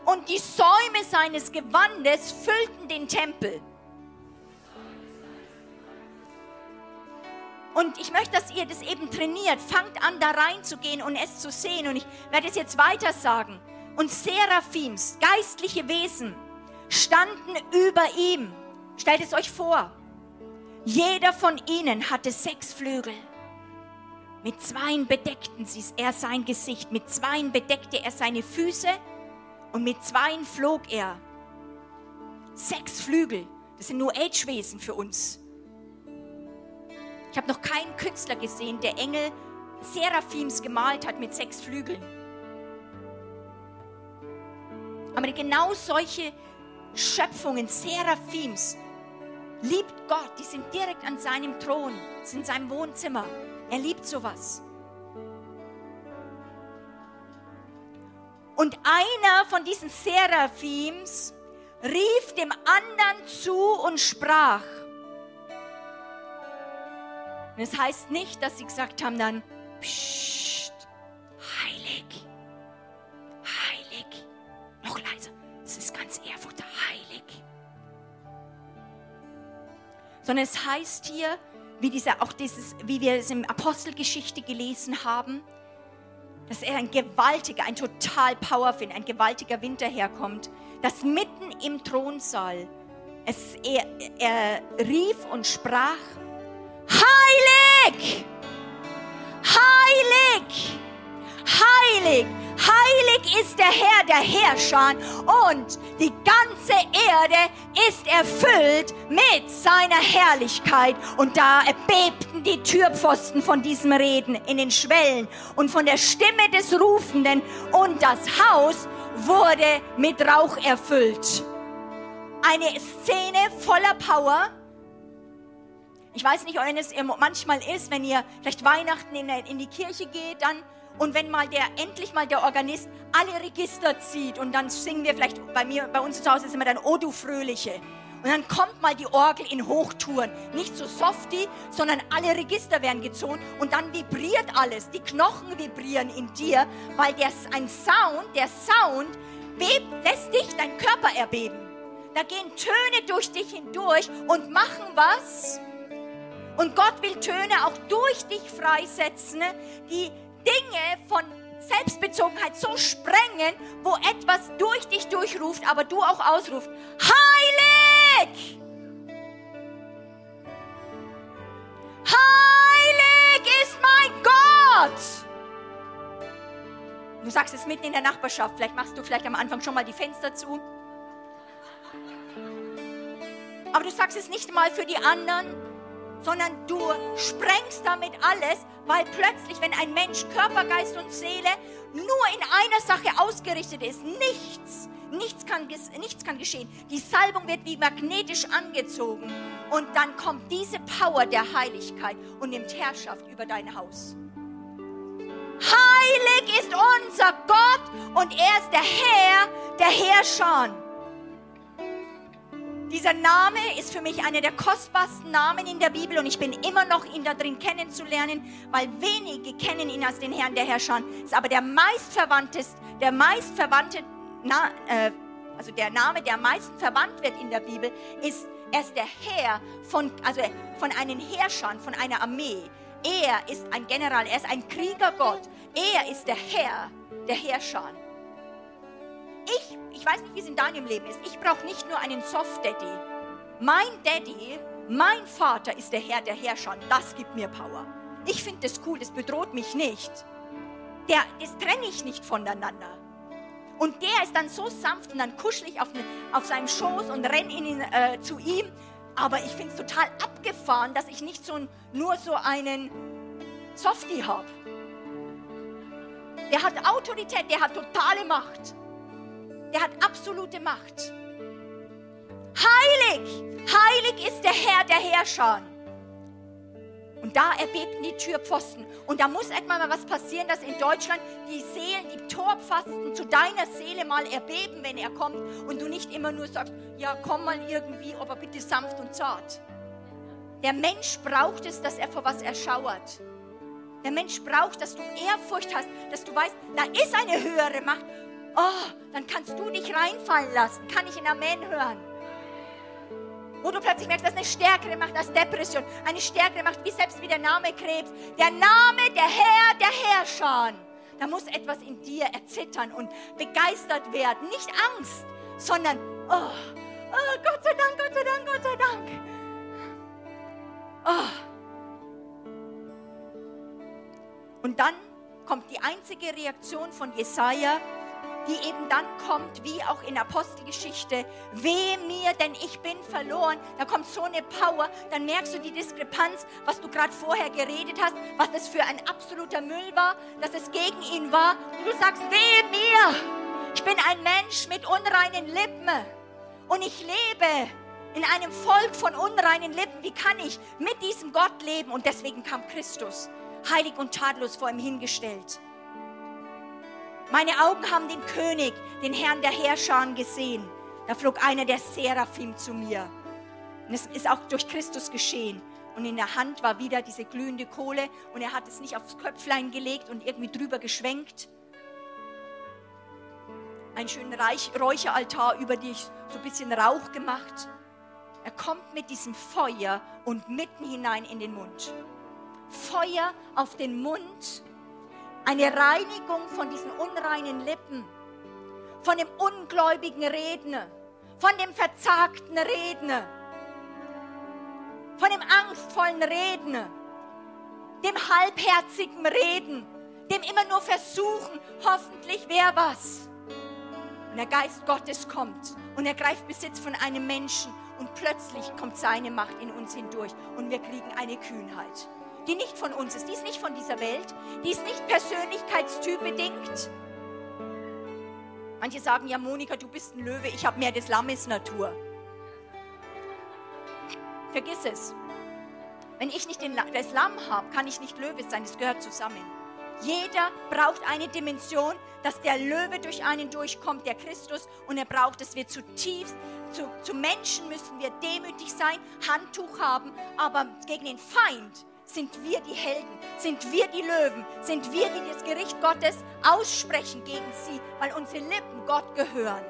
und die Säume seines Gewandes füllten den Tempel. Und ich möchte, dass ihr das eben trainiert. Fangt an, da reinzugehen und es zu sehen. Und ich werde es jetzt weiter sagen. Und Seraphims, geistliche Wesen, standen über ihm. Stellt es euch vor. Jeder von ihnen hatte sechs Flügel. Mit zweien bedeckten sie er sein Gesicht, mit zweien bedeckte er seine Füße und mit zweien flog er. Sechs Flügel, das sind nur Age-Wesen für uns. Ich habe noch keinen Künstler gesehen, der Engel Seraphims gemalt hat mit sechs Flügeln. Aber genau solche Schöpfungen, Seraphims, liebt Gott. Die sind direkt an seinem Thron, sind in seinem Wohnzimmer. Er liebt sowas. Und einer von diesen Seraphims rief dem anderen zu und sprach. Und es heißt nicht, dass sie gesagt haben dann, Psst, heilig, heilig, noch leiser, es ist ganz Erfurt, heilig. Sondern es heißt hier, wie, dieser, auch dieses, wie wir es in Apostelgeschichte gelesen haben, dass er ein gewaltiger, ein total powerful, ein gewaltiger Wind daherkommt, dass mitten im Thronsaal es, er, er rief und sprach, heilig, heilig, heilig, heilig ist der Herr der Herrscher und die ganze Erde ist erfüllt mit seiner Herrlichkeit. Und da erbebten die Türpfosten von diesem Reden in den Schwellen und von der Stimme des Rufenden. Und das Haus wurde mit Rauch erfüllt. Eine Szene voller Power ich weiß nicht, wenn es manchmal ist, wenn ihr vielleicht Weihnachten in, in die Kirche geht, dann und wenn mal der endlich mal der Organist alle Register zieht und dann singen wir vielleicht bei mir bei uns zu Hause ist immer dann O du fröhliche und dann kommt mal die Orgel in Hochtouren, nicht so softy, sondern alle Register werden gezogen und dann vibriert alles, die Knochen vibrieren in dir, weil der ein Sound, der Sound bebt, lässt dich dein Körper erbeben. Da gehen Töne durch dich hindurch und machen was? Und Gott will Töne auch durch dich freisetzen, die Dinge von Selbstbezogenheit so sprengen, wo etwas durch dich durchruft, aber du auch ausrufst, heilig! Heilig ist mein Gott! Du sagst es mitten in der Nachbarschaft, vielleicht machst du vielleicht am Anfang schon mal die Fenster zu. Aber du sagst es nicht mal für die anderen, sondern du sprengst damit alles, weil plötzlich, wenn ein Mensch Körper, Geist und Seele nur in einer Sache ausgerichtet ist, nichts, nichts kann, nichts kann geschehen. Die Salbung wird wie magnetisch angezogen und dann kommt diese Power der Heiligkeit und nimmt Herrschaft über dein Haus. Heilig ist unser Gott und er ist der Herr der Herrscher. Dieser Name ist für mich einer der kostbarsten Namen in der Bibel und ich bin immer noch ihn da drin kennenzulernen, weil wenige kennen ihn als den Herrn der Herrscher. Ist aber der meistverwandteste, der meistverwandte, na, äh, also der Name, der am meisten verwandt wird in der Bibel, ist er ist der Herr von, also von einem Herrscher, von einer Armee. Er ist ein General, er ist ein Kriegergott. Er ist der Herr der Herrscher. Ich, ich weiß nicht, wie es in deinem Leben ist. Ich brauche nicht nur einen Soft-Daddy. Mein Daddy, mein Vater ist der Herr der Herrscher. Das gibt mir Power. Ich finde das cool, das bedroht mich nicht. Der, das trenne ich nicht voneinander. Und der ist dann so sanft und dann kuschel ich auf, auf seinem Schoß und renne ihn, äh, zu ihm. Aber ich finde es total abgefahren, dass ich nicht so, nur so einen Softie habe. Der hat Autorität, der hat totale Macht. Der hat absolute Macht. Heilig, heilig ist der Herr der Herrscher. Und da erbebten die Türpfosten. Und da muss etwa mal was passieren, dass in Deutschland die Seelen, die Torpfosten zu deiner Seele mal erbeben, wenn er kommt. Und du nicht immer nur sagst, ja, komm mal irgendwie, aber bitte sanft und zart. Der Mensch braucht es, dass er vor was erschauert. Der Mensch braucht, dass du Ehrfurcht hast, dass du weißt, da ist eine höhere Macht Oh, dann kannst du dich reinfallen lassen. Kann ich in Amen hören? Wo du plötzlich merkst, dass eine stärkere Macht als Depression, eine stärkere Macht, wie selbst wie der Name Krebs. Der Name, der Herr, der Herrscher. Da muss etwas in dir erzittern und begeistert werden. Nicht Angst, sondern, oh, oh Gott sei Dank, Gott sei Dank, Gott sei Dank. Oh. Und dann kommt die einzige Reaktion von Jesaja, die eben dann kommt, wie auch in Apostelgeschichte, weh mir, denn ich bin verloren. Da kommt so eine Power, dann merkst du die Diskrepanz, was du gerade vorher geredet hast, was das für ein absoluter Müll war, dass es gegen ihn war. Und du sagst, weh mir, ich bin ein Mensch mit unreinen Lippen und ich lebe in einem Volk von unreinen Lippen. Wie kann ich mit diesem Gott leben? Und deswegen kam Christus heilig und tadellos vor ihm hingestellt. Meine Augen haben den König, den Herrn der Herrscher gesehen. Da flog einer der Seraphim zu mir. Und es ist auch durch Christus geschehen. Und in der Hand war wieder diese glühende Kohle und er hat es nicht aufs Köpflein gelegt und irgendwie drüber geschwenkt. Ein schöner Räucheraltar über dich, so ein bisschen Rauch gemacht. Er kommt mit diesem Feuer und mitten hinein in den Mund. Feuer auf den Mund, eine Reinigung von diesen unreinen Lippen, von dem ungläubigen Reden, von dem verzagten Reden, von dem angstvollen Reden, dem halbherzigen Reden, dem immer nur versuchen, hoffentlich wäre was. Und der Geist Gottes kommt und er greift Besitz von einem Menschen und plötzlich kommt seine Macht in uns hindurch und wir kriegen eine Kühnheit die nicht von uns ist, die ist nicht von dieser Welt, die ist nicht persönlichkeitstyp bedingt. Manche sagen, ja Monika, du bist ein Löwe, ich habe mehr des Lammes Natur. Vergiss es. Wenn ich nicht den, das Lamm habe, kann ich nicht Löwe sein, das gehört zusammen. Jeder braucht eine Dimension, dass der Löwe durch einen durchkommt, der Christus, und er braucht, dass wir zutiefst, zu, zu Menschen müssen wir demütig sein, Handtuch haben, aber gegen den Feind sind wir die Helden, sind wir die Löwen, sind wir, die das Gericht Gottes aussprechen gegen sie, weil unsere Lippen Gott gehören.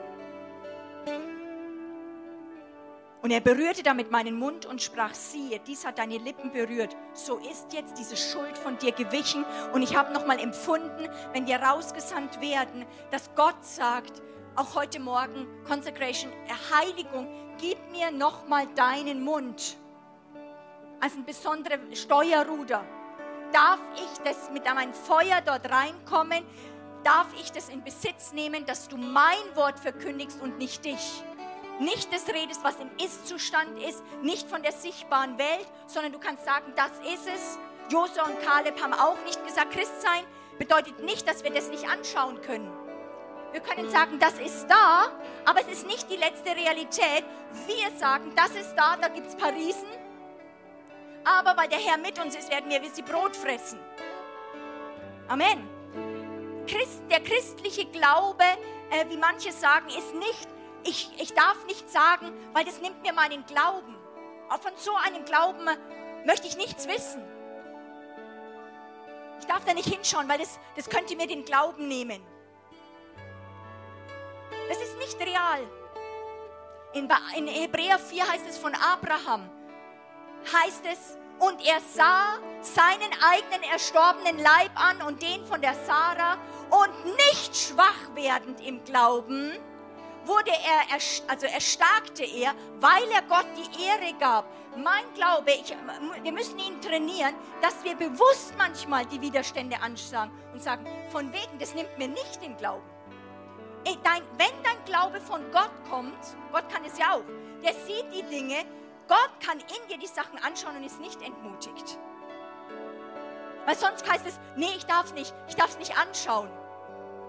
Und er berührte damit meinen Mund und sprach, siehe, dies hat deine Lippen berührt. So ist jetzt diese Schuld von dir gewichen. Und ich habe nochmal empfunden, wenn wir rausgesandt werden, dass Gott sagt, auch heute Morgen, Consecration, Erheiligung, gib mir nochmal deinen Mund als ein besonderer Steuerruder. Darf ich das mit meinem Feuer dort reinkommen? Darf ich das in Besitz nehmen, dass du mein Wort verkündigst und nicht dich? Nicht das redest, was im Ist-Zustand ist, nicht von der sichtbaren Welt, sondern du kannst sagen, das ist es. Josua und Kaleb haben auch nicht gesagt, Christsein bedeutet nicht, dass wir das nicht anschauen können. Wir können sagen, das ist da, aber es ist nicht die letzte Realität. Wir sagen, das ist da, da gibt es Parisen, aber weil der Herr mit uns ist, werden wir wie sie Brot fressen. Amen. Christ, der christliche Glaube, äh, wie manche sagen, ist nicht, ich, ich darf nicht sagen, weil das nimmt mir meinen Glauben. Auch von so einem Glauben möchte ich nichts wissen. Ich darf da nicht hinschauen, weil das, das könnte mir den Glauben nehmen. Das ist nicht real. In, in Hebräer 4 heißt es von Abraham, heißt es, und er sah seinen eigenen erstorbenen Leib an und den von der Sarah und nicht schwach werdend im Glauben, wurde er, also erstarkte er, weil er Gott die Ehre gab. Mein Glaube, ich, wir müssen ihn trainieren, dass wir bewusst manchmal die Widerstände ansagen und sagen, von wegen, das nimmt mir nicht den Glauben. Dein, wenn dein Glaube von Gott kommt, Gott kann es ja auch, der sieht die Dinge, Gott kann in dir die Sachen anschauen und ist nicht entmutigt. Weil sonst heißt es, nee, ich darf nicht, ich darf es nicht anschauen.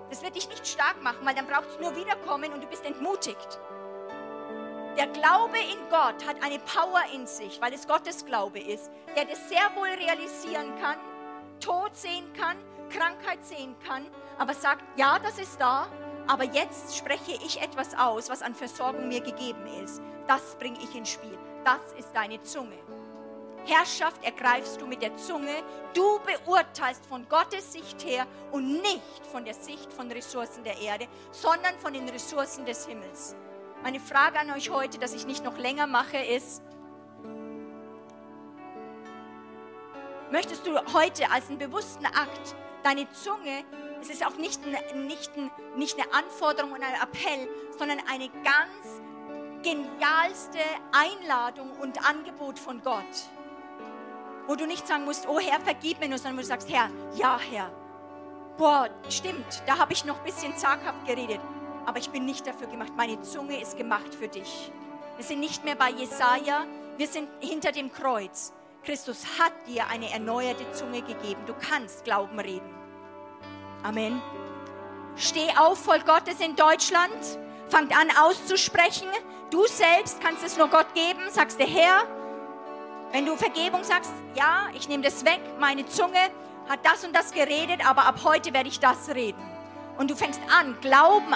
Das wird dich nicht stark machen, weil dann braucht es nur wiederkommen und du bist entmutigt. Der Glaube in Gott hat eine Power in sich, weil es Gottes Glaube ist, der das sehr wohl realisieren kann, Tod sehen kann, Krankheit sehen kann, aber sagt, ja, das ist da, aber jetzt spreche ich etwas aus, was an Versorgung mir gegeben ist. Das bringe ich ins Spiel das ist deine Zunge. Herrschaft ergreifst du mit der Zunge. Du beurteilst von Gottes Sicht her und nicht von der Sicht von Ressourcen der Erde, sondern von den Ressourcen des Himmels. Meine Frage an euch heute, dass ich nicht noch länger mache, ist, möchtest du heute als einen bewussten Akt deine Zunge, es ist auch nicht, nicht, nicht eine Anforderung und ein Appell, sondern eine ganz genialste Einladung und Angebot von Gott. Wo du nicht sagen musst, oh Herr, vergib mir nur, sondern wo du sagst, Herr, ja Herr. Boah, stimmt, da habe ich noch ein bisschen zaghaft geredet. Aber ich bin nicht dafür gemacht. Meine Zunge ist gemacht für dich. Wir sind nicht mehr bei Jesaja, wir sind hinter dem Kreuz. Christus hat dir eine erneuerte Zunge gegeben. Du kannst Glauben reden. Amen. Steh auf, Volk Gottes in Deutschland. Fangt an auszusprechen. Du selbst kannst es nur Gott geben. Sagst der Herr, wenn du Vergebung sagst, ja, ich nehme das weg. Meine Zunge hat das und das geredet, aber ab heute werde ich das reden. Und du fängst an, Glauben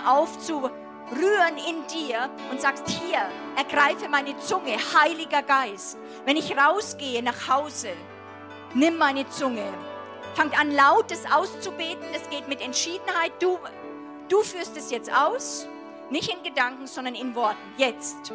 aufzurühren in dir und sagst, hier, ergreife meine Zunge, Heiliger Geist. Wenn ich rausgehe nach Hause, nimm meine Zunge. Fangt an, lautes auszubeten. Es geht mit Entschiedenheit. Du, du führst es jetzt aus. Nicht in Gedanken, sondern in Worten. Jetzt.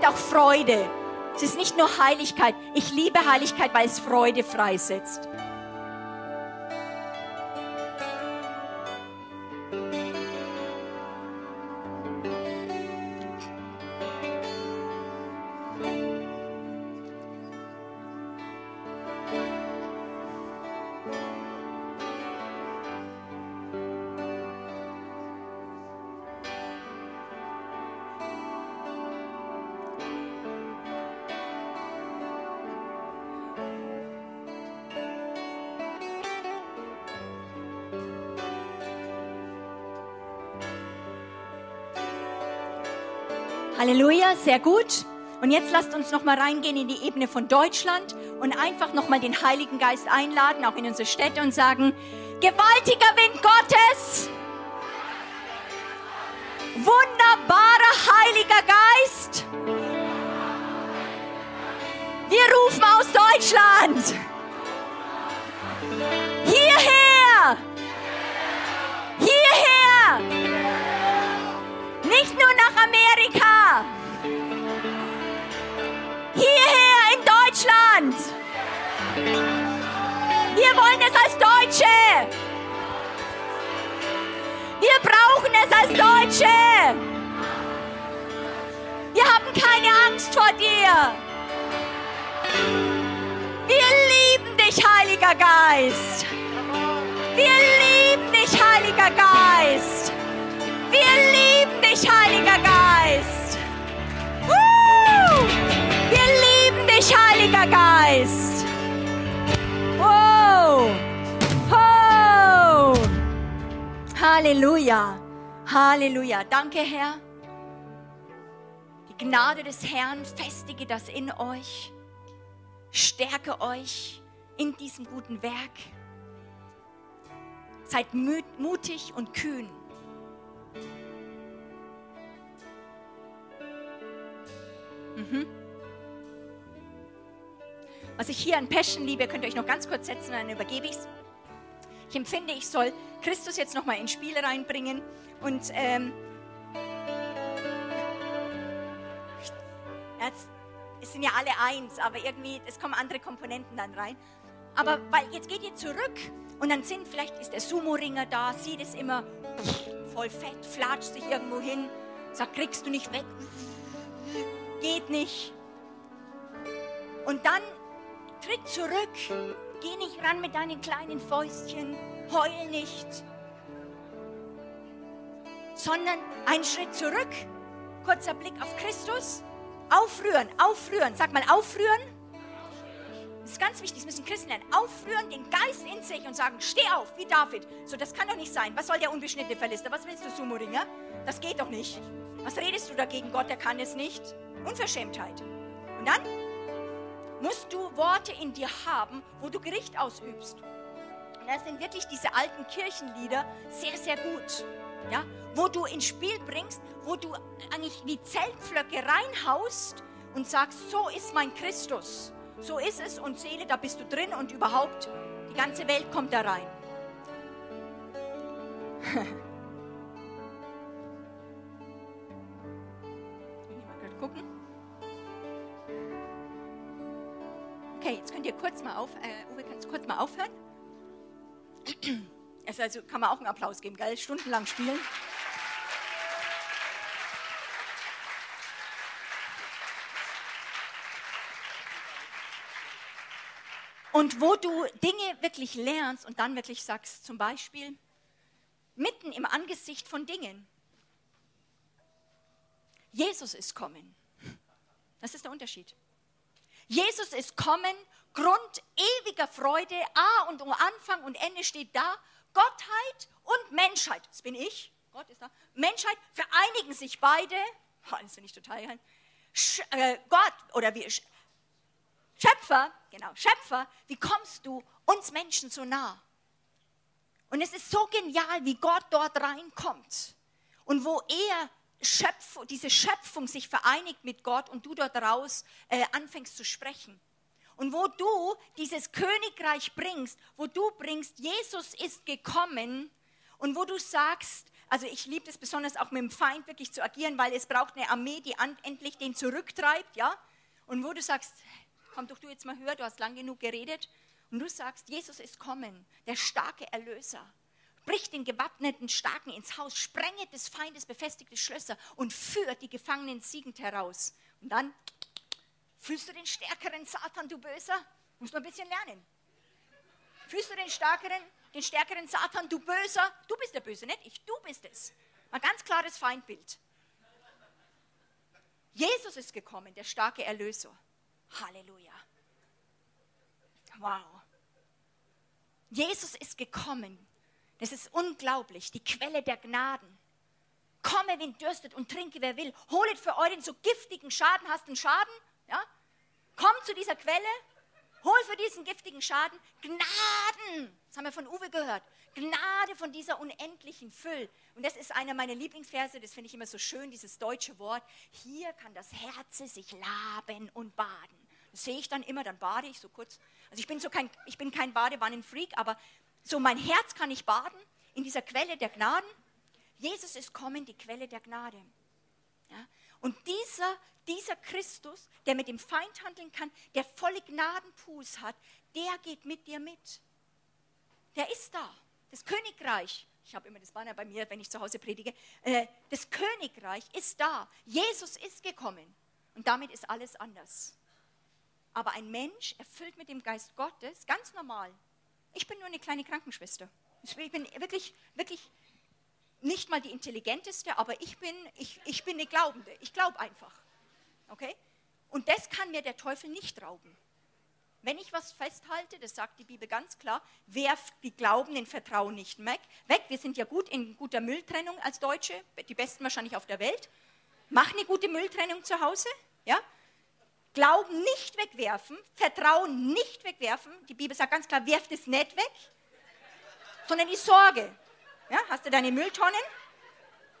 Empfangt auch Freude. Es ist nicht nur Heiligkeit. Ich liebe Heiligkeit, weil es Freude freisetzt. Halleluja, sehr gut. Und jetzt lasst uns noch mal reingehen in die Ebene von Deutschland und einfach noch mal den Heiligen Geist einladen, auch in unsere Städte und sagen: Gewaltiger Wind Gottes, wunderbarer Heiliger Geist. Wir rufen aus Deutschland Geist. Wir lieben dich, Heiliger Geist. Wir lieben dich, Heiliger Geist. Woo! Wir lieben dich, Heiliger Geist. Wow. Oh. Halleluja. Halleluja. Danke, Herr. Die Gnade des Herrn festige das in euch. Stärke euch in diesem guten Werk. Seid mutig und kühn. Mhm. Was ich hier an Passion liebe, könnt ihr euch noch ganz kurz setzen, dann übergebe ich es. Ich empfinde, ich soll Christus jetzt nochmal ins Spiel reinbringen und ähm, jetzt, es sind ja alle eins, aber irgendwie, es kommen andere Komponenten dann rein. Aber weil jetzt geht ihr zurück und dann sind, vielleicht ist der Sumo-Ringer da, sieht es immer voll fett, flatscht sich irgendwo hin, sagt, kriegst du nicht weg, geht nicht. Und dann tritt zurück, geh nicht ran mit deinen kleinen Fäustchen, heul nicht, sondern einen Schritt zurück, kurzer Blick auf Christus, aufrühren, aufrühren, sag mal aufrühren. Ist ganz wichtig, das müssen Christen lernen. Aufrühren, den Geist in sich und sagen, steh auf, wie David. So, das kann doch nicht sein. Was soll der unbeschnittene Verlister? Was willst du, Sumo-Ringer? das geht doch nicht. Was redest du dagegen? Gott, der kann es nicht. Unverschämtheit. Und dann musst du Worte in dir haben, wo du Gericht ausübst. Und das sind wirklich diese alten Kirchenlieder sehr, sehr gut. Ja? Wo du ins Spiel bringst, wo du eigentlich wie Zeltpflöcke reinhaust und sagst, so ist mein Christus. So ist es und Seele, da bist du drin und überhaupt, die ganze Welt kommt da rein. *laughs* gucken. Okay, jetzt könnt ihr kurz mal auf, äh, Uwe, kannst du kurz mal aufhören? *clears throat* Also, kann man auch einen Applaus geben, geil, stundenlang spielen. Und wo du Dinge wirklich lernst und dann wirklich sagst, zum Beispiel, mitten im Angesicht von Dingen, Jesus ist kommen. Das ist der Unterschied. Jesus ist kommen, Grund ewiger Freude, A und O, Anfang und Ende steht da. Gottheit und Menschheit, das bin ich, Gott ist da. Menschheit vereinigen sich beide. *laughs* Oh, das finde ich total geil. Sch äh, Gott oder wir Schöpfer, genau, Schöpfer, wie kommst du uns Menschen so nah? Und es ist so genial, wie Gott dort reinkommt und wo er Schöpfung, diese Schöpfung sich vereinigt mit Gott und du dort raus äh, anfängst zu sprechen. Und wo du dieses Königreich bringst, wo du bringst, Jesus ist gekommen und wo du sagst, also ich liebe es besonders auch mit dem Feind wirklich zu agieren, weil es braucht eine Armee, die endlich den zurücktreibt, ja. Und wo du sagst, komm doch du jetzt mal höher, du hast lang genug geredet. Und du sagst, Jesus ist kommen, der starke Erlöser bricht den gewappneten Starken ins Haus, sprenget des Feindes befestigte Schlösser und führt die Gefangenen siegend heraus. Und dann fühlst du den stärkeren Satan, du Böser? Muss man ein bisschen lernen. Fühlst du den stärkeren, den stärkeren Satan, du Böser? Du bist der Böse, nicht ich, du bist es. Ein ganz klares Feindbild. Jesus ist gekommen, der starke Erlöser. Halleluja. Wow. Jesus ist gekommen, das ist unglaublich, die Quelle der Gnaden. Komme, wen dürstet und trinke, wer will. Holet für euren so giftigen Schaden. Hast du einen Schaden? Ja? Komm zu dieser Quelle. Hol für diesen giftigen Schaden Gnaden. Das haben wir von Uwe gehört. Gnade von dieser unendlichen Füll. Und das ist einer meiner Lieblingsverse, das finde ich immer so schön, dieses deutsche Wort. Hier kann das Herz sich laben und baden. Das sehe ich dann immer, dann bade ich so kurz. Also ich bin, so kein, ich bin kein Badewannenfreak, aber so, mein Herz kann ich baden in dieser Quelle der Gnaden. Jesus ist kommen, die Quelle der Gnade. Ja? Und dieser, dieser Christus, der mit dem Feind handeln kann, der volle Gnadenpus hat, der geht mit dir mit. Der ist da. Das Königreich, ich habe immer das Banner bei mir, wenn ich zu Hause predige, äh, das Königreich ist da. Jesus ist gekommen. Und damit ist alles anders. Aber ein Mensch, erfüllt mit dem Geist Gottes, ganz normal, ich bin nur eine kleine Krankenschwester. Ich bin wirklich, wirklich nicht mal die intelligenteste, aber ich bin, ich, ich bin eine Glaubende. Ich glaube einfach. Okay? Und das kann mir der Teufel nicht rauben. Wenn ich was festhalte, das sagt die Bibel ganz klar, werft die Glaubenden Vertrauen nicht weg. weg. Wir sind ja gut in guter Mülltrennung als Deutsche, die besten wahrscheinlich auf der Welt. Mach eine gute Mülltrennung zu Hause. Ja? Glauben nicht wegwerfen, Vertrauen nicht wegwerfen. Die Bibel sagt ganz klar, werft es nicht weg, sondern die Sorge. Ja, hast du deine Mülltonnen?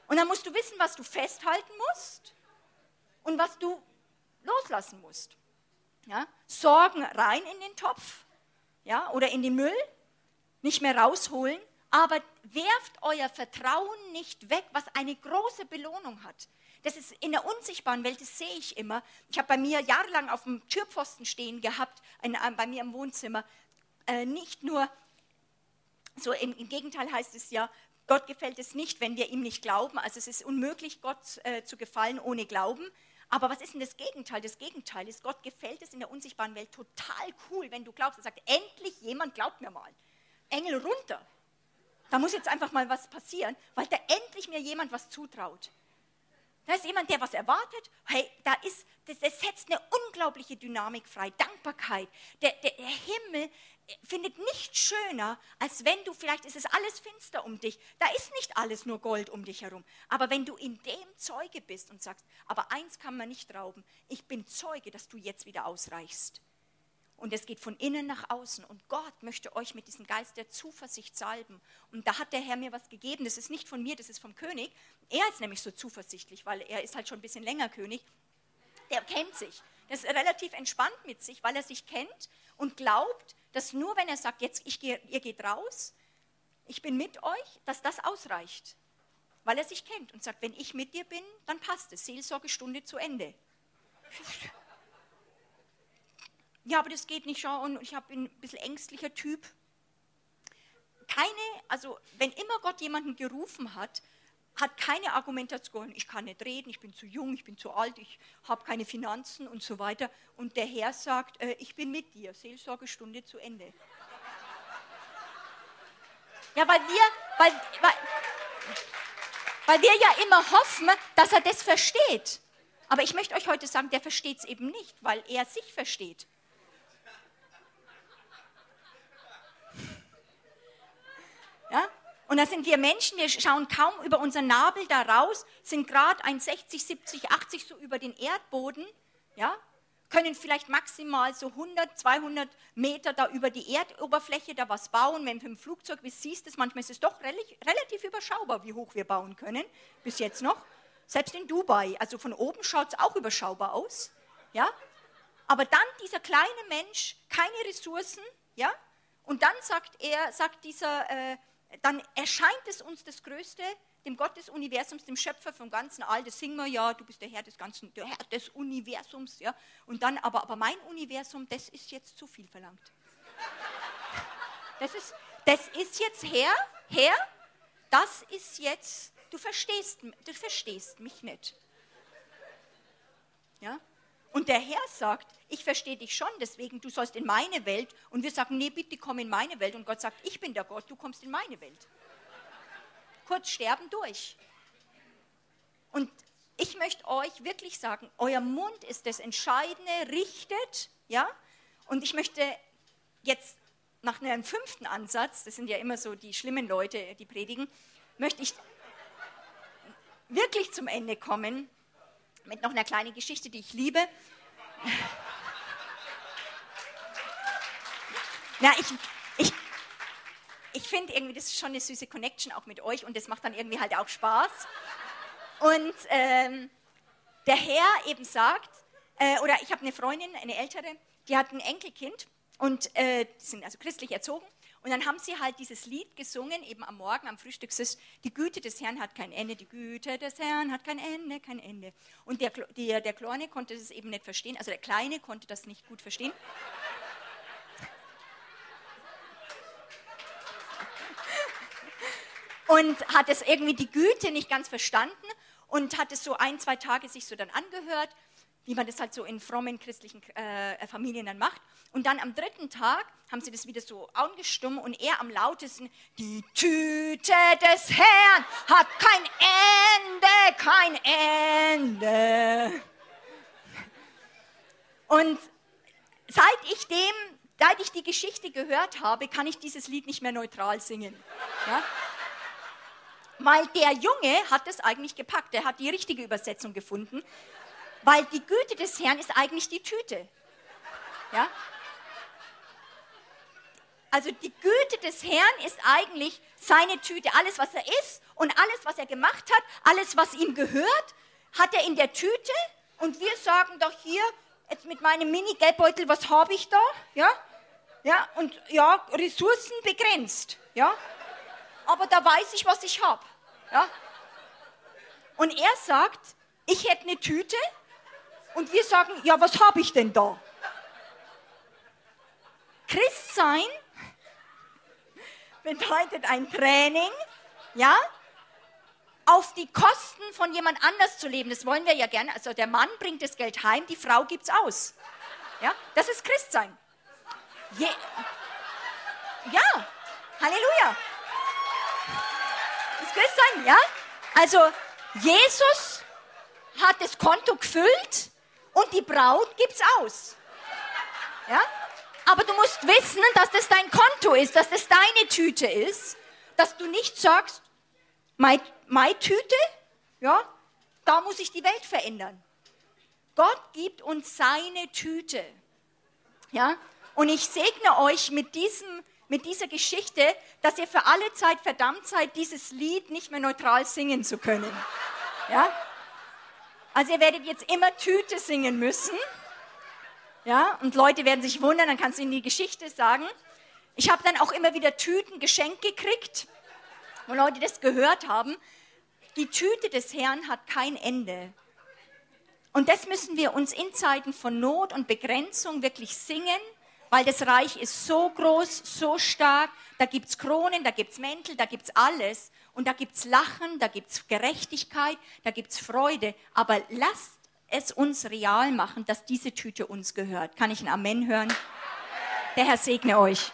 Und dann musst du wissen, was du festhalten musst und was du loslassen musst. Ja, Sorgen rein in den Topf ja, oder in den Müll, nicht mehr rausholen, aber werft euer Vertrauen nicht weg, was eine große Belohnung hat. Das ist in der unsichtbaren Welt, das sehe ich immer. Ich habe bei mir jahrelang auf dem Türpfosten stehen gehabt, in, äh, bei mir im Wohnzimmer. Äh, nicht nur, so im, im, Gegenteil heißt es ja, Gott gefällt es nicht, wenn wir ihm nicht glauben. Also es ist unmöglich, Gott äh, zu gefallen ohne Glauben. Aber was ist denn das Gegenteil? Das Gegenteil ist, Gott gefällt es in der unsichtbaren Welt total cool, wenn du glaubst. Er sagt, endlich jemand glaubt mir mal. Engel runter. Da muss jetzt einfach mal was passieren, weil da endlich mir jemand was zutraut Da ist jemand, der was erwartet. Hey, da ist, das, das setzt eine unglaubliche Dynamik frei. Dankbarkeit. Der, der, der Himmel findet nichts schöner, als wenn du, vielleicht ist es alles finster um dich, da ist nicht alles nur Gold um dich herum, aber wenn du in dem Zeuge bist und sagst, aber eins kann man nicht rauben, ich bin Zeuge, dass du jetzt wieder ausreichst. Und es geht von innen nach außen. Und Gott möchte euch mit diesem Geist der Zuversicht salben. Und da hat der Herr mir was gegeben. Das ist nicht von mir, das ist vom König. Er ist nämlich so zuversichtlich, weil er ist halt schon ein bisschen länger König. Der kennt sich. Der ist relativ entspannt mit sich, weil er sich kennt und glaubt, dass nur wenn er sagt, jetzt ich gehe, ihr geht raus, ich bin mit euch, dass das ausreicht. Weil er sich kennt und sagt, wenn ich mit dir bin, dann passt es. Seelsorgestunde zu Ende. Ja, aber das geht nicht schon und ich bin ein bisschen ängstlicher Typ. Keine, also wenn immer Gott jemanden gerufen hat, hat keine Argumentation, ich kann nicht reden, ich bin zu jung, ich bin zu alt, ich habe keine Finanzen und so weiter. Und der Herr sagt, äh, ich bin mit dir, Seelsorgestunde zu Ende. Ja, weil wir, weil, weil, weil wir ja immer hoffen, dass er das versteht. Aber ich möchte euch heute sagen, der versteht es eben nicht, weil er sich versteht. Ja? Und da sind wir Menschen, wir schauen kaum über unseren Nabel da raus, sind gerade 1,60, 70, 80 so über den Erdboden, ja? können vielleicht maximal so 100, 200 Meter da über die Erdoberfläche da was bauen. Wenn du im Flugzeug bist, siehst du es, manchmal ist es doch relativ überschaubar, wie hoch wir bauen können, bis jetzt noch. Selbst in Dubai, also von oben schaut es auch überschaubar aus. Ja? Aber dann dieser kleine Mensch, keine Ressourcen, ja? und dann sagt er, sagt dieser... Äh, dann erscheint es uns das Größte, dem Gott des Universums, dem Schöpfer vom ganzen All, das singen wir ja, du bist der Herr des ganzen, der Herr des Universums, ja. Und dann, aber, aber mein Universum, das ist jetzt zu viel verlangt. Das ist, das ist jetzt Herr, Herr, das ist jetzt, du verstehst, du verstehst mich nicht. Ja? Und der Herr sagt, ich verstehe dich schon, deswegen du sollst in meine Welt. Und wir sagen, nee, bitte komm in meine Welt. Und Gott sagt, ich bin der Gott, du kommst in meine Welt. Kurz sterben durch. Und ich möchte euch wirklich sagen, euer Mund ist das Entscheidende, richtet, ja. Und ich möchte jetzt nach einem fünften Ansatz, das sind ja immer so die schlimmen Leute, die predigen, möchte ich wirklich zum Ende kommen mit noch einer kleinen Geschichte, die ich liebe. *laughs* Na, ich, ich, ich finde irgendwie, das ist schon eine süße Connection auch mit euch und das macht dann irgendwie halt auch Spaß. Und ähm, der Herr eben sagt, äh, oder ich habe eine Freundin, eine ältere, die hat ein Enkelkind und äh, die sind also christlich erzogen und dann haben sie halt dieses Lied gesungen, eben am Morgen, am Frühstückstisch. Die Güte des Herrn hat kein Ende, die Güte des Herrn hat kein Ende, kein Ende. Und der, der, der Kleine konnte das eben nicht verstehen, also der Kleine konnte das nicht gut verstehen. Und hat es irgendwie die Güte nicht ganz verstanden und hat es so ein, zwei Tage sich so dann angehört wie man das halt so in frommen christlichen äh, Familien dann macht. Und dann am dritten Tag haben sie das wieder so angestummt und er am lautesten, die Tüte des Herrn hat kein Ende, kein Ende. Und seit ich dem, seit ich die Geschichte gehört habe, kann ich dieses Lied nicht mehr neutral singen. Ja? Weil der Junge hat es eigentlich gepackt, er hat die richtige Übersetzung gefunden. Weil die Güte des Herrn ist eigentlich die Tüte. Ja? Also die Güte des Herrn ist eigentlich seine Tüte. Alles, was er ist und alles, was er gemacht hat, alles, was ihm gehört, hat er in der Tüte. Und wir sagen doch hier, jetzt mit meinem Mini-Geldbeutel, was habe ich da? Ja? Ja, und ja, Ressourcen begrenzt. Ja? Aber da weiß ich, was ich habe. Ja? Und er sagt, ich hätte eine Tüte und wir sagen, ja, was habe ich denn da? Christsein bedeutet ein Training, ja, auf die Kosten von jemand anders zu leben. Das wollen wir ja gerne. Also der Mann bringt das Geld heim, die Frau gibt es aus. Ja, das ist Christsein. Je ja, Halleluja. Das ist Christsein, ja. Also Jesus hat das Konto gefüllt und die Braut gibt's aus. Ja? Aber du musst wissen, dass das dein Konto ist, dass das deine Tüte ist, dass du nicht sagst, meine Tüte, ja, da muss ich die Welt verändern. Gott gibt uns seine Tüte. Ja? Und ich segne euch mit, diesem, mit dieser Geschichte, dass ihr für alle Zeit verdammt seid, dieses Lied nicht mehr neutral singen zu können. Ja? Also ihr werdet jetzt immer Tüte singen müssen. Ja, und Leute werden sich wundern, dann kannst du ihnen die Geschichte sagen. Ich habe dann auch immer wieder Tüten geschenkt gekriegt, wo Leute das gehört haben. Die Tüte des Herrn hat kein Ende. Und das müssen wir uns in Zeiten von Not und Begrenzung wirklich singen, weil das Reich ist so groß, so stark. Da gibt es Kronen, da gibt es Mäntel, da gibt es alles. Und da gibt es Lachen, da gibt es Gerechtigkeit, da gibt es Freude. Aber lasst es uns real machen, dass diese Tüte uns gehört. Kann ich ein Amen hören? Der Herr segne euch.